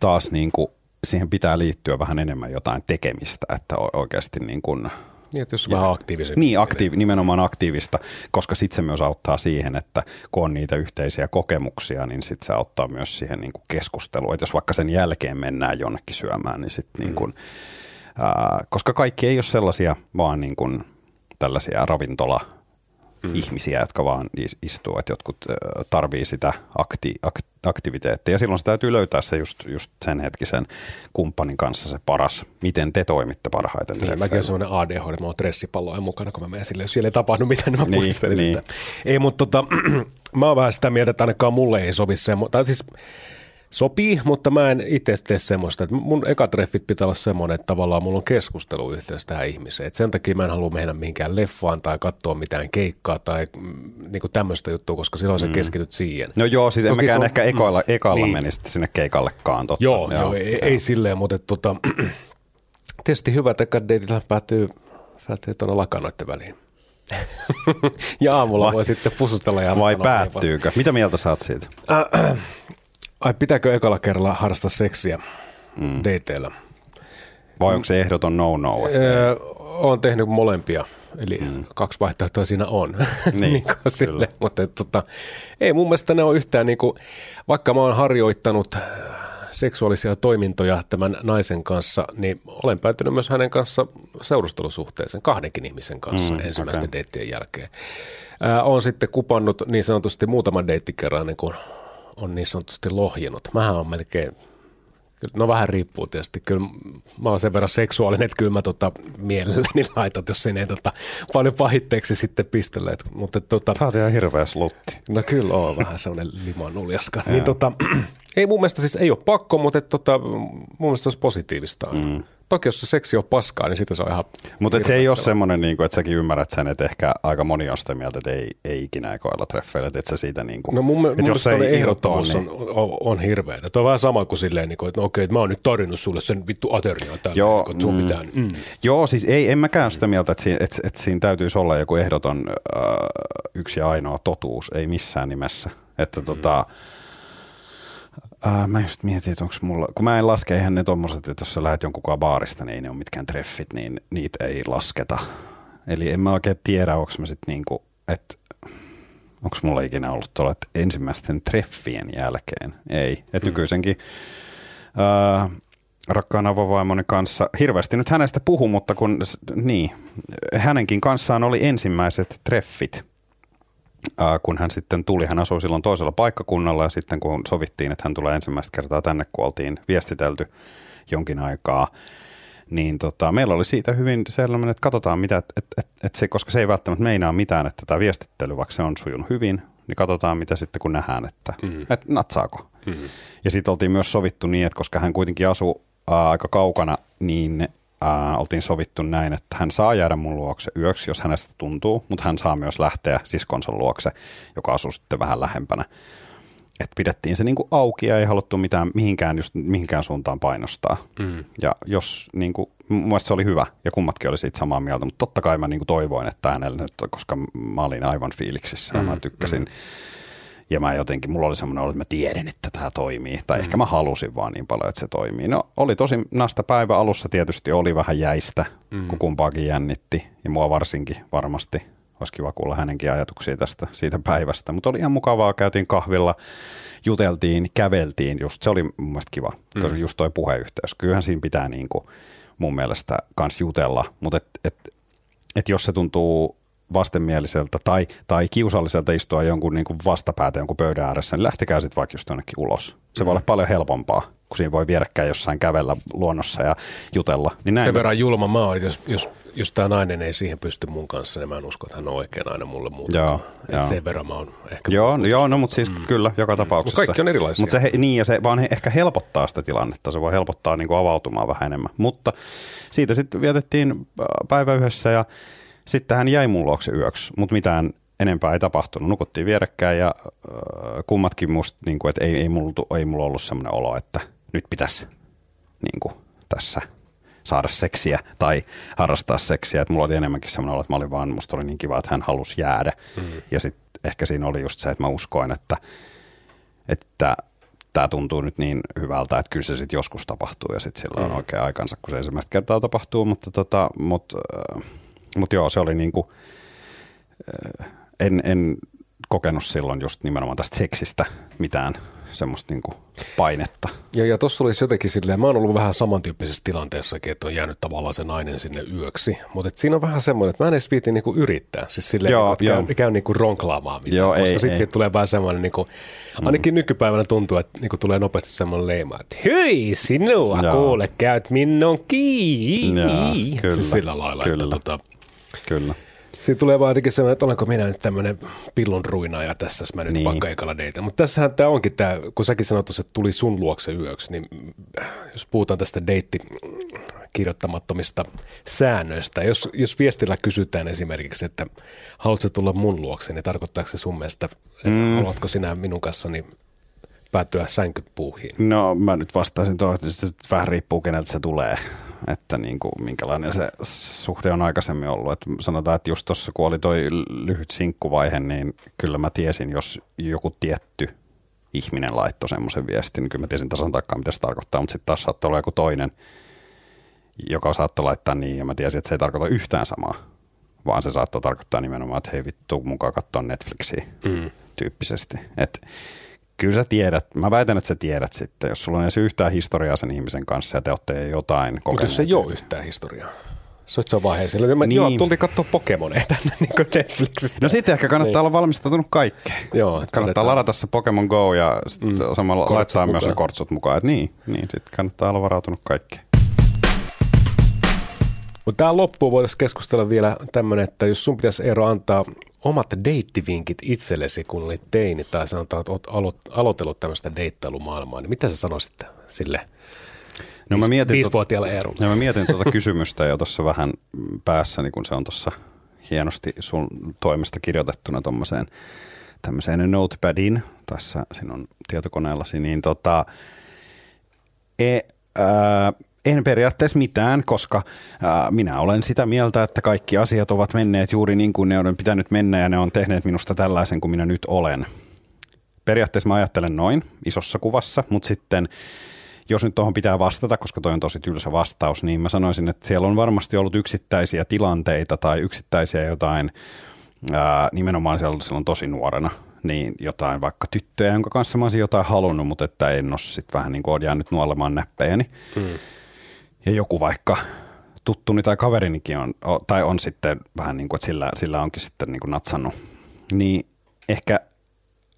taas niin kuin siihen pitää liittyä vähän enemmän jotain tekemistä, että oikeasti niin kuin, Niin, että jos on vähän aktiivisempi. niin, aktiivi, nimenomaan aktiivista, koska sitten se myös auttaa siihen, että kun on niitä yhteisiä kokemuksia, niin sitten se auttaa myös siihen niin kuin keskusteluun. Että jos vaikka sen jälkeen mennään jonnekin syömään, niin sitten niin kuin, ää, koska kaikki ei ole sellaisia vaan niin kuin tällaisia ravintola ihmisiä, jotka vaan is- istuu, että jotkut tarvii sitä akti- ak- aktiviteettia. Ja silloin se täytyy löytää se just, just sen hetkisen kumppanin kanssa se paras, miten te toimitte parhaiten. Niin, mäkin olen semmoinen ADHD, että mulla on stressipalloja mukana, kun mä menen silleen, jos siellä ei tapahdu mitään, niin mä Niin, niin. sitä. Ei, mutta tota, (clears throat) mä oon vähän sitä mieltä, että ainakaan mulle ei sovi semmoista, tai siis sopii, mutta mä en itse tee semmoista. Että mun eka treffit pitää olla semmoinen, että tavallaan mulla on keskusteluyhteys tähän ihmiseen. Et sen takia mä en halua mennä mihinkään leffaan tai katsoa mitään keikkaa tai mm, niinku tämmöistä juttua, koska silloin sä keskityt siihen. No joo, siis en mäkään on- ehkä ekalla, ekalla Niin. menisi sinne keikallekaan. Totta. Joo, joo, ei, ei silleen, mutta tota, (clears throat) tietysti hyvä, että ekat deitit päättyy, päättyy tuonne lakanoiden väliin. (laughs) ja aamulla Vai- voi sitten pusutella ja Vai sanoa, päättyykö? Mitä mieltä saat siitä? Ai pitääkö ekalla kerralla harrastaa seksiä mm. dateilla? Vai onko se ehdoton no-no? Öö, olen tehnyt molempia, eli mm. kaksi vaihtoehtoa siinä on. (laughs) Niin, niin sille, mutta et, tota, ei mun mielestä ne on yhtään, niin kuin, vaikka mä oon harjoittanut äh, seksuaalisia toimintoja tämän naisen kanssa, niin olen päätynyt myös hänen kanssa seurustelusuhteeseen kahdenkin ihmisen kanssa Mm, mm, ensimmäisten okay. deittien jälkeen. Ää, olen sitten kupannut niin sanotusti muutaman deittikerran, niin on niin sanotusti lohjinut. Mähän on melkein No vähän riippuu tietysti. Kyllä mä oon sen verran seksuaalinen, että kyllä mä tota mielelläni laitan, jos sinne ei tota paljon pahitteeksi sitten pistellä. Mutta tota, Sä oot ihan hirveä slutti. no kyllä on vähän sellainen limanuljaska. niin tota, (clears throat) ei mun mielestä siis ei ole pakko, mutta et, tota, mun mielestä se olisi positiivista. Mm. Toki jos se seksi on paskaa, niin sitä se on ihan Mutta se ei ole semmoinen, niin kuin, että säkin ymmärrät sen, että ehkä aika moni on sitä mieltä, että ei, ei ikinä ekoilla treffeillä, että et sä siitä niin kuin, No mun, mun jos ei ehdottomuus niin- on, on, on hirveä. Tuo on vähän sama kuin silleen, niin kuin, että no okei, että mä oon nyt tarjonnut sulle sen vittu aterian tällä, Joo, niin kuin, että sun mm. pitää, mm. Joo, siis ei, en mäkään sitä mieltä, että, siinä, että, että siinä täytyisi olla joku ehdoton äh, yksi ja ainoa totuus, ei missään nimessä. Että mm. tota, äh, mä just mietin, että onko mulla, kun mä en laske, eihän ne tommoset, että jos sä lähdet jonkun baarista, niin ei ne ole mitkään treffit, niin niitä ei lasketa. Eli en mä oikein tiedä, onko mä sitten niinku, että onko mulla ikinä ollut tuolla, että ensimmäisten treffien jälkeen, ei. Että mm. nykyisenkin äh, rakkaan avovaimoni kanssa, hirveästi nyt hänestä puhu, mutta kun, niin, hänenkin kanssaan oli ensimmäiset treffit, kun hän sitten tuli, hän asui silloin toisella paikkakunnalla ja sitten kun sovittiin, että hän tulee ensimmäistä kertaa tänne, kun oltiin viestitelty jonkin aikaa, niin tota, meillä oli siitä hyvin sellainen, että katsotaan mitä, että et, et, et se, koska se ei välttämättä meinaa mitään, että tämä viestittely, vaikka se on sujunut hyvin, niin katsotaan mitä sitten kun nähdään, että mm. et natsaako. Mm. Ja sitten oltiin myös sovittu niin, että koska hän kuitenkin asuu ää, aika kaukana, niin ää, oltiin sovittu näin, että hän saa jäädä mun luokse yöksi, jos hänestä tuntuu, mutta hän saa myös lähteä siskonsa luokse, joka asuu sitten vähän lähempänä. Et pidettiin se niinku auki ja ei haluttu mitään, mihinkään, just, mihinkään suuntaan painostaa. Mm. Ja jos, niinku, mun mielestä se oli hyvä ja kummatkin oli siitä samaa mieltä, mutta totta kai mä niinku toivoin, että hänelle nyt, koska mä olin aivan fiiliksissä ja mä tykkäsin. Mm. Ja mä jotenkin, mulla oli semmoinen olo, että mä tiedän, että tämä toimii. Tai mm. ehkä mä halusin vaan niin paljon, että se toimii. No oli tosi nasta päivä alussa tietysti oli vähän jäistä, mm. kun kumpaakin jännitti. Ja mua varsinkin varmasti. Olisi kiva kuulla hänenkin ajatuksia tästä siitä päivästä. Mutta oli ihan mukavaa, käytiin kahvilla, juteltiin, käveltiin. Just, se oli mun mielestä kiva, mm. koska just toi puheyhteys. Kyllähän siinä pitää niin kuin mun mielestä kans jutella. Mutta et, et, et jos se tuntuu vastenmieliseltä tai, tai kiusalliselta istua jonkun niin kuin vastapäätä jonkun pöydän ääressä, niin lähtekää sitten vaikka just jonnekin ulos. Se voi olla paljon helpompaa, kun siinä voi vierekkäin jossain kävellä luonnossa ja jutella. Niin näin Sen verran julma mä oon, jos, jos, jos tämä nainen ei siihen pysty mun kanssa, niin mä en usko, että hän on oikea nainen mulle muuta. Joo, joo. Sen verran mä oon ehkä... Joo, joo, no mutta siis mm. kyllä, joka tapauksessa. Mut kaikki on erilaisia. Mutta se, niin, ja se vaan he- ehkä helpottaa sitä tilannetta, se voi helpottaa niin kuin avautumaan vähän enemmän. Mutta siitä sitten vietettiin äh, päivä yhdessä ja sitten hän jäi mun luokse yöksi, mutta mitään enempää ei tapahtunut. Nukuttiin vierekkäin ja äh, kummatkin musta, niin kuin, että ei, ei, mulla, ei mulla ollut semmoinen olo, että nyt pitäisi niin kuin, tässä saada seksiä tai harrastaa seksiä. Että mulla oli enemmänkin semmoinen olo, että mä olin vaan, musta oli niin kiva, että hän halusi jäädä. Mm. Ja sitten ehkä siinä oli just se, että mä uskoin, että, että tämä tuntuu nyt niin hyvältä, että kyllä se sitten joskus tapahtuu ja sitten sillä on Mm. oikea aikansa, kun se ensimmäistä kertaa tapahtuu. Mutta, tota, mut, äh, mut joo, se oli niin kuin, en, en kokenut silloin just nimenomaan tästä seksistä mitään semmoista niin kuin painetta. Ja, ja tuossa olisi jotenkin silleen, mä oon ollut vähän samantyyppisessä tilanteessakin, että on jäänyt tavallaan se nainen sinne yöksi. Mutta siinä on vähän semmoinen, että mä en edes viitin niinku yrittää. Siis silleen, Joo, niinku, että joo. käy, käy niinku ronklaamaan mitään. Joo, koska sitten siitä tulee vähän semmoinen, niinku, ainakin nykypäivänä tuntuu, että niinku tulee nopeasti semmoinen leima, että hyi sinua, Joo. kuule, käyt minun kiinni. Joo, kyllä, siis sillä lailla, kyllä. että tota, Kyllä. Siinä tulee vaan jotenkin semmoinen, että olenko minä nyt tämmöinen pillon ruinaaja tässä, jos mä nyt Niin. vaikka ekalla deitä. Mutta tässähän tämä onkin tämä, kun säkin sanoit tuossa, että tuli sun luokse yöksi, niin jos puhutaan tästä deitti kirjoittamattomista säännöistä, jos, jos viestillä kysytään esimerkiksi, että haluatko tulla mun luokse, niin tarkoittaako se sun mielestä, että mm. haluatko sinä minun kanssani päätyä sänkypuuhiin? No mä nyt vastaisin tuohon, että vähän riippuu keneltä se tulee, että niin kuin, minkälainen se suhde on aikaisemmin ollut. Että sanotaan, että just tuossa kun oli toi lyhyt sinkkuvaihe, niin kyllä mä tiesin, jos joku tietty ihminen laittoi semmoisen viestin, niin kyllä mä tiesin tasan tarkkaan, mitä se tarkoittaa, mutta sitten taas saattoi olla joku toinen, joka saattoi laittaa niin, ja mä tiesin, että se ei tarkoita yhtään samaa, vaan se saattoi tarkoittaa nimenomaan, että hei vittu, mukaan katsoa Netflixiä Mm. tyyppisesti. Et kyllä sä tiedät, mä väitän, että sä tiedät sitten, jos sulla on edes yhtään historiaa sen ihmisen kanssa ja te olette jotain Mutta kokeneet. jos ei ole yhtään historiaa. Se on se vaiheessa. Niin. Niin. Joo, tultiin katsoa Pokemoneja (laughs) tänne niin Netflixistä. No sitten ehkä kannattaa olla valmistautunut kaikkeen. Joo, kannattaa otetaan. ladata se Pokemon Go ja mm. samalla Kortsut laittaa myös ne mukaan. kortsut mukaan. Et niin, niin sitten kannattaa olla varautunut kaikkeen. Mutta tähän loppuun voitaisiin keskustella vielä tämmöinen, että jos sun pitäisi Eero antaa omat deittivinkit itsellesi, kun olit teini, tai sanotaan, että olet alo- aloitellut tämmöistä deittailumaailmaa, niin mitä sä sanoisit sille No mä mietin, Viisivuotiaalle Eerulle. ja mä mietin tuota kysymystä jo tuossa vähän päässäni, kun se on tuossa hienosti sun toimesta kirjoitettuna tuommoiseen tämmöiseen notepadiin tässä sinun tietokoneellasi, niin tota, e, ää, en periaatteessa mitään, koska ää, minä olen sitä mieltä, että kaikki asiat ovat menneet juuri niin kuin ne on pitänyt mennä ja ne on tehneet minusta tällaisen kuin minä nyt olen. Periaatteessa mä ajattelen noin isossa kuvassa, mutta sitten jos nyt tuohon pitää vastata, koska toi on tosi tylsä vastaus, niin mä sanoisin, että siellä on varmasti ollut yksittäisiä tilanteita tai yksittäisiä jotain, ää, nimenomaan silloin tosi nuorena, niin jotain vaikka tyttöjä, jonka kanssa mä olisin jotain halunnut, mutta että en ole sitten vähän niin kuin jäänyt nuolemaan näppejäni. Mm. Ja joku vaikka tuttuni tai kaverinikin on, tai on sitten vähän niin kuin, että sillä, sillä onkin sitten niin kuin natsannut. Niin ehkä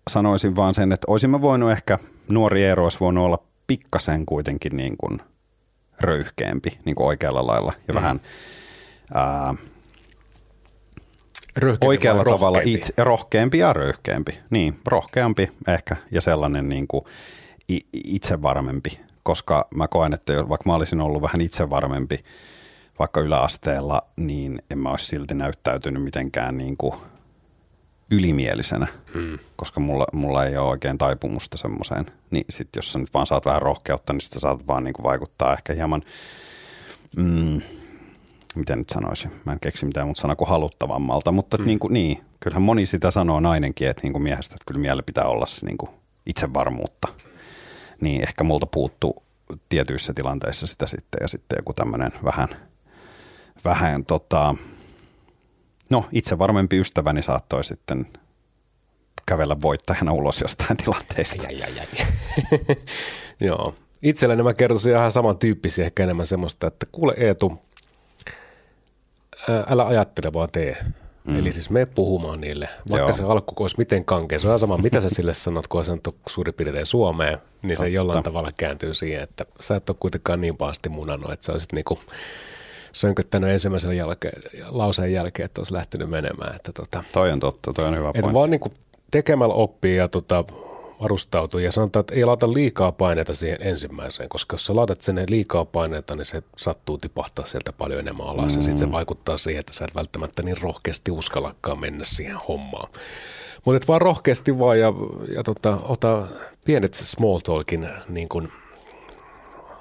sanoisin vaan sen, että olisin mä voinut ehkä, nuori Eero olisi voinut olla pikkasen kuitenkin niin kuin röyhkeämpi niin kuin oikealla lailla ja mm. vähän ää, Röyhkeämpi oikealla tavalla rohkeampi? itse, rohkeampi ja röyhkeämpi. Niin, rohkeampi ehkä ja sellainen niin kuin itsevarmempi, koska mä koen, että vaikka mä olisin ollut vähän itsevarmempi vaikka yläasteella, niin en mä olisi silti näyttäytynyt mitenkään niin kuin ylimielisenä, hmm. koska mulla, mulla ei ole oikein taipumusta semmoiseen. Niin sit jos sä nyt vaan saat vähän rohkeutta, niin sit sä saat vaan niin kuin vaikuttaa ehkä hieman, mm, miten nyt sanoisin, mä en keksi mitään muuta sanaa kuin haluttavammalta, mutta mm. niin, kuin, niin, kyllähän moni sitä sanoo nainenkin, että niin kuin miehestä, että kyllä miellä pitää olla se niin kuin itsevarmuutta. Niin ehkä multa puuttuu tietyissä tilanteissa sitä sitten ja sitten joku tämmöinen vähän, vähän tota, no itse varmempi ystäväni saattoi sitten kävellä voittajana ulos jostain (laughs) tilanteesta. Ai, ai, ai. (laughs) Joo. Itselläni mä kertoisin ihan samantyyppisiä, ehkä enemmän semmoista, että kuule Eetu, älä ajattele vaan tee. Mm. Eli siis me puhumaan niille, vaikka Joo. se alku olisi miten kankea. Se on ihan sama, mitä sä sille sanot, kun sanot suurin piirtein Suomeen, niin se Totta. jollain tavalla kääntyy siihen, että sä et ole kuitenkaan niin pahasti munannut, että sä olisit niinku sönköttänyt ensimmäisen jälkeen, lauseen jälkeen, että olisi lähtenyt menemään. Että tota, Toi on totta, toi on hyvä että pointti. vaan niin kuin tekemällä oppii ja tota, varustautuu ja sanotaan, että ei laita liikaa paineita siihen ensimmäiseen, koska jos sä laitat sinne liikaa paineita, niin se sattuu tipahtaa sieltä paljon enemmän alas mm. ja sitten se vaikuttaa siihen, että sä et välttämättä niin rohkeasti uskallakaan mennä siihen hommaan. Mutta vaan rohkeasti vaan ja, ja tota, ota pienet small talkin niin kuin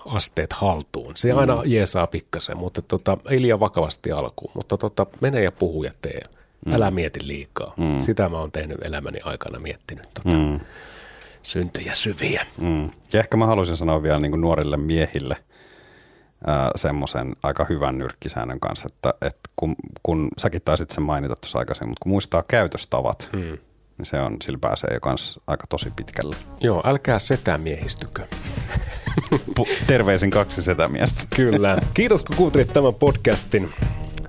asteet haltuun. Se aina mm. jeesaa pikkasen, mutta tota, ei liian vakavasti alkuun. Mutta tota, mene ja puhu ja tee. Mm. Älä mieti liikaa. Mm. Sitä mä oon tehnyt elämäni aikana miettinyt tota, mm. Syntyjä syviä. Mm. Ja ehkä mä haluaisin sanoa vielä niin nuorille miehille semmoisen aika hyvän nyrkkisäännön kanssa, että, että kun, kun säkin taisit sen mainita tuossa aikaisemmin, mutta kun muistaa käytöstavat, mm. niin se on, sillä pääsee jo kans aika tosi pitkälle. Joo, älkää setää miehistykö. Terveisin kaksi setämiestä. Kyllä. Kiitos kun kuuntelit tämän podcastin.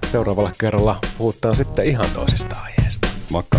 Seuraavalla kerralla puhutaan sitten ihan toisista aiheista. Moikka.